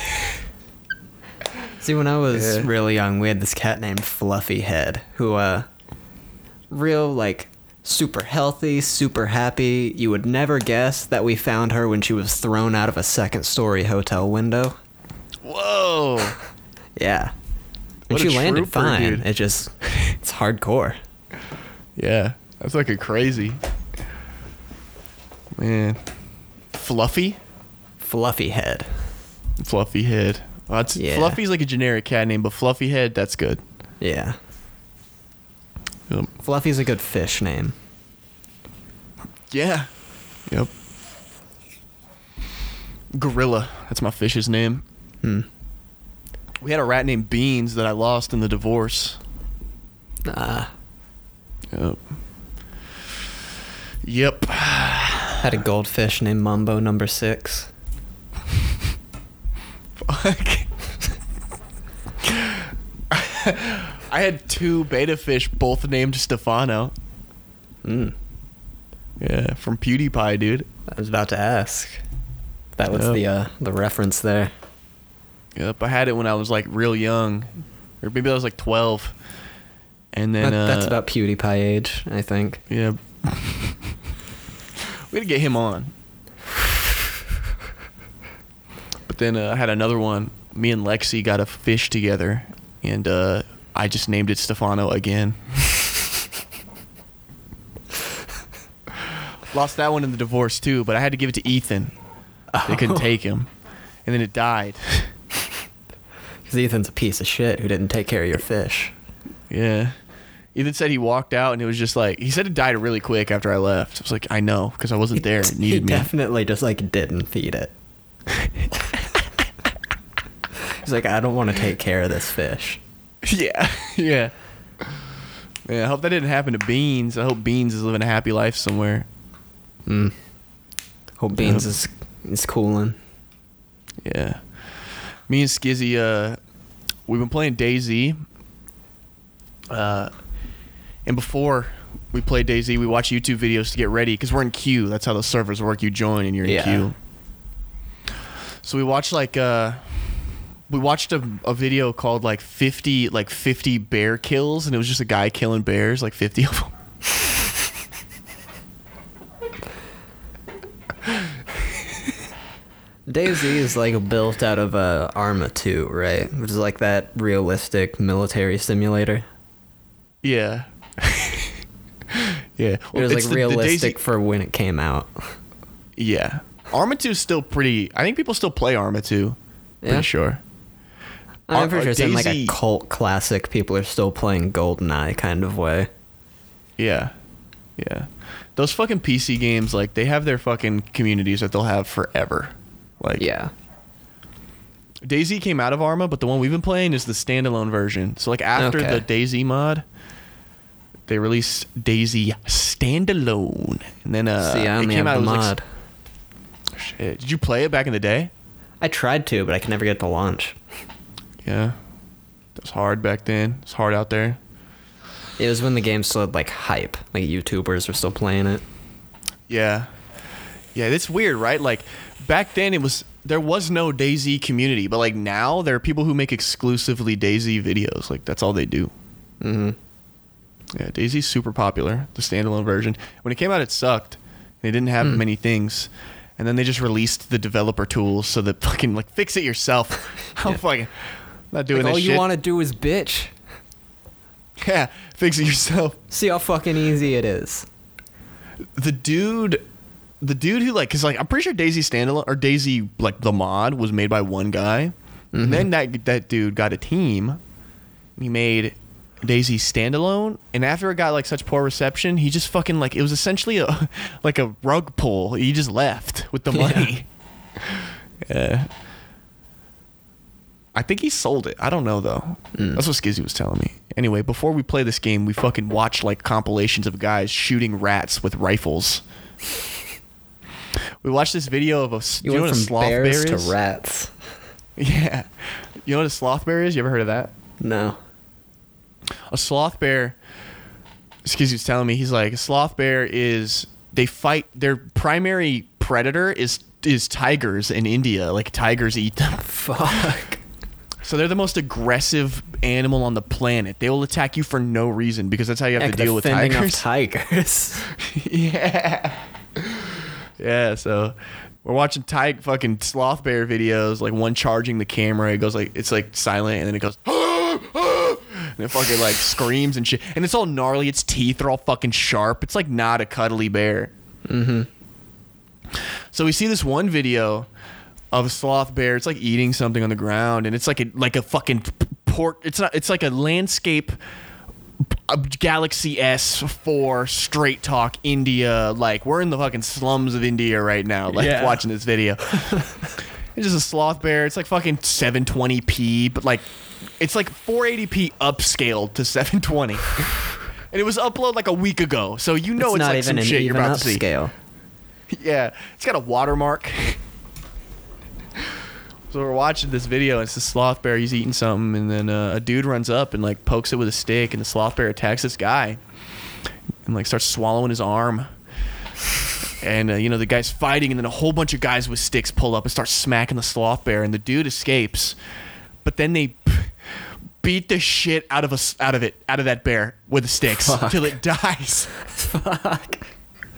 See, when I was Yeah. really young, we had this cat named Fluffy Head, who, uh, real, like, super healthy, super happy. You would never guess that we found her when she was thrown out of a second story hotel window. whoa. Yeah. And she landed trooper, fine. dude. It just, it's hardcore. Yeah, that's like a crazy. Man, fluffy, Fluffy Head. fluffy head. Well, that's, Yeah. Fluffy's like a generic cat name, but fluffy head, that's good. Yeah. Yep. Fluffy's a good fish name. Yeah. Yep. Gorilla. That's my fish's name. Hmm. We had a rat named Beans that I lost in the divorce. Ah. Yep. Yep. Had a goldfish named Mumbo number six. Fuck. I had two beta fish, both named Stephano. Mm. Yeah, from PewDiePie, dude. I was about to ask. That was Yep. the uh, the reference there. Yep, I had it when I was like real young, or maybe I was like twelve. And then That- that's uh, about PewDiePie age, I think. Yeah. we gotta get him on. But then uh, I had another one. Me and Lexi got a fish together, and uh, I just named it Stephano again. Lost that one in the divorce too, but I had to give it to Ethan. They couldn't oh. take him, and then it died. Because Ethan's a piece of shit who didn't take care of your fish. Yeah. Ethan said he walked out and it was just like he said it died really quick after I left. I was like, I know because I wasn't there. It he needed me. definitely just like didn't feed it. He's like, I don't want to take care of this fish. yeah, yeah, yeah. I hope that didn't happen to Beans. I hope Beans is living a happy life somewhere. Mm. Hope Beans Yep. is is cooling. Yeah. Me and Skizzy, uh, we've been playing DayZ. Uh, and before we play DayZ, we watch YouTube videos to get ready because we're in queue. That's how the servers work. You join and you're in Yeah. queue. So we watch like uh, we watched a, a video called like 50 like 50 bear kills, and it was just a guy killing bears, like 50 of them. DayZ is like built out of uh, Arma 2, right? Which is like that realistic military simulator. Yeah. yeah. It was like the- the realistic DayZ for when it came out. Yeah. Arma 2 is still pretty. I think people still play Arma 2. Yeah. Pretty sure. I'm pretty sure it's in like a cult classic. People are still playing GoldenEye kind of way. Yeah. Yeah. Those fucking PC games, like, they have their fucking communities that they'll have forever. Like, Yeah. DayZ came out of Arma, but the one we've been playing is the standalone version. So, like, after Okay. the DayZ mod, they released DayZ standalone, and then uh, See, it came out. the it mod. Like, shit. Did you play it back in the day? I tried to, but I can never get to launch. Yeah, it was hard back then. It's hard out there. It was when the game still had like hype, like YouTubers were still playing it. Yeah. Yeah, it's weird, right? Like back then it was there was no DayZ community, but like now there are people who make exclusively DayZ videos. Like that's all they do. hmm Yeah, DayZ's super popular, the standalone version. When it came out it sucked. They didn't have many things. And then they just released the developer tools so that fucking like fix it yourself. I'm fucking not doing Like, all this you want to do is bitch. yeah, fix it yourself. See how fucking easy it is. the dude the dude who like because like i'm pretty sure DayZ standalone or DayZ like the mod was made by one guy and then mm-hmm. that that dude got a team he made DayZ standalone and after it got like such poor reception he just fucking like it was essentially a like a rug pull he just left with the Yeah. money yeah I think he sold it. I don't know though. Hmm. That's what Skizzy was telling me. Anyway, before we play this game, we fucking watch like compilations of guys shooting rats with rifles. We watched this video of a. You you know what a from sloth bears bear to rats. Yeah. You know what a sloth bear is? You ever heard of that? No. A sloth bear. Skizzy was telling me he's like a sloth bear is they fight their primary predator is is tigers in India. Like tigers eat them. Fuck. So they're the most aggressive animal on the planet. They will attack you for no reason because that's how you have Yeah, to deal with tigers. tigers. yeah. Yeah, so we're watching tig fucking sloth bear videos, like one charging the camera, it goes like it's like silent and then it goes and it fucking like screams and shit. And it's all gnarly, its teeth are all fucking sharp. It's like not a cuddly bear. Mm-hmm. So we see this one video of a sloth bear. It's like eating something on the ground, and it's like a like a fucking port. It's not. It's like a landscape. A Galaxy S4 straight talk India. Like we're in the fucking slums of India right now. Like Yeah. watching this video. it's just a sloth bear. It's like fucking 720p, but like it's like 480p upscaled to 720. And it was uploaded like a week ago, so you know it's, not like even some an shit you're about to see. Yeah, it's got a watermark. so we're watching this video. And it's the sloth bear. He's eating something, and then uh, a dude runs up and like pokes it with a stick, and the sloth bear attacks this guy, and like starts swallowing his arm. And uh, you know the guy's fighting, and then a whole bunch of guys with sticks pull up and start smacking the sloth bear, and the dude escapes. But then they beat the shit out of us out of it out of that bear with the sticks Fuck. till it dies. Fuck.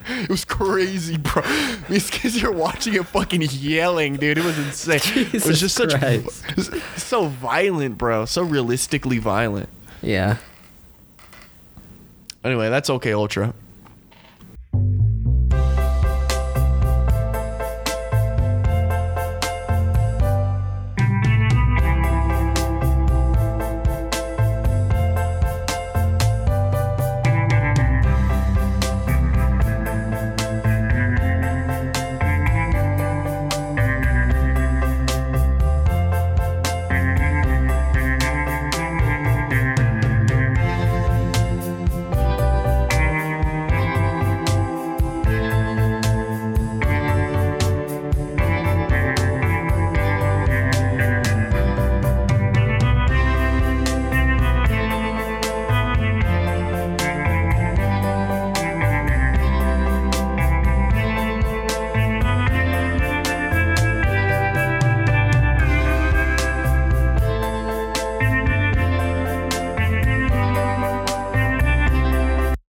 It was crazy, bro. These kids are watching it fucking yelling, dude. It was insane. it was just such Christ. it was so violent, bro. So realistically violent. Yeah. Anyway, that's okay, Ultra.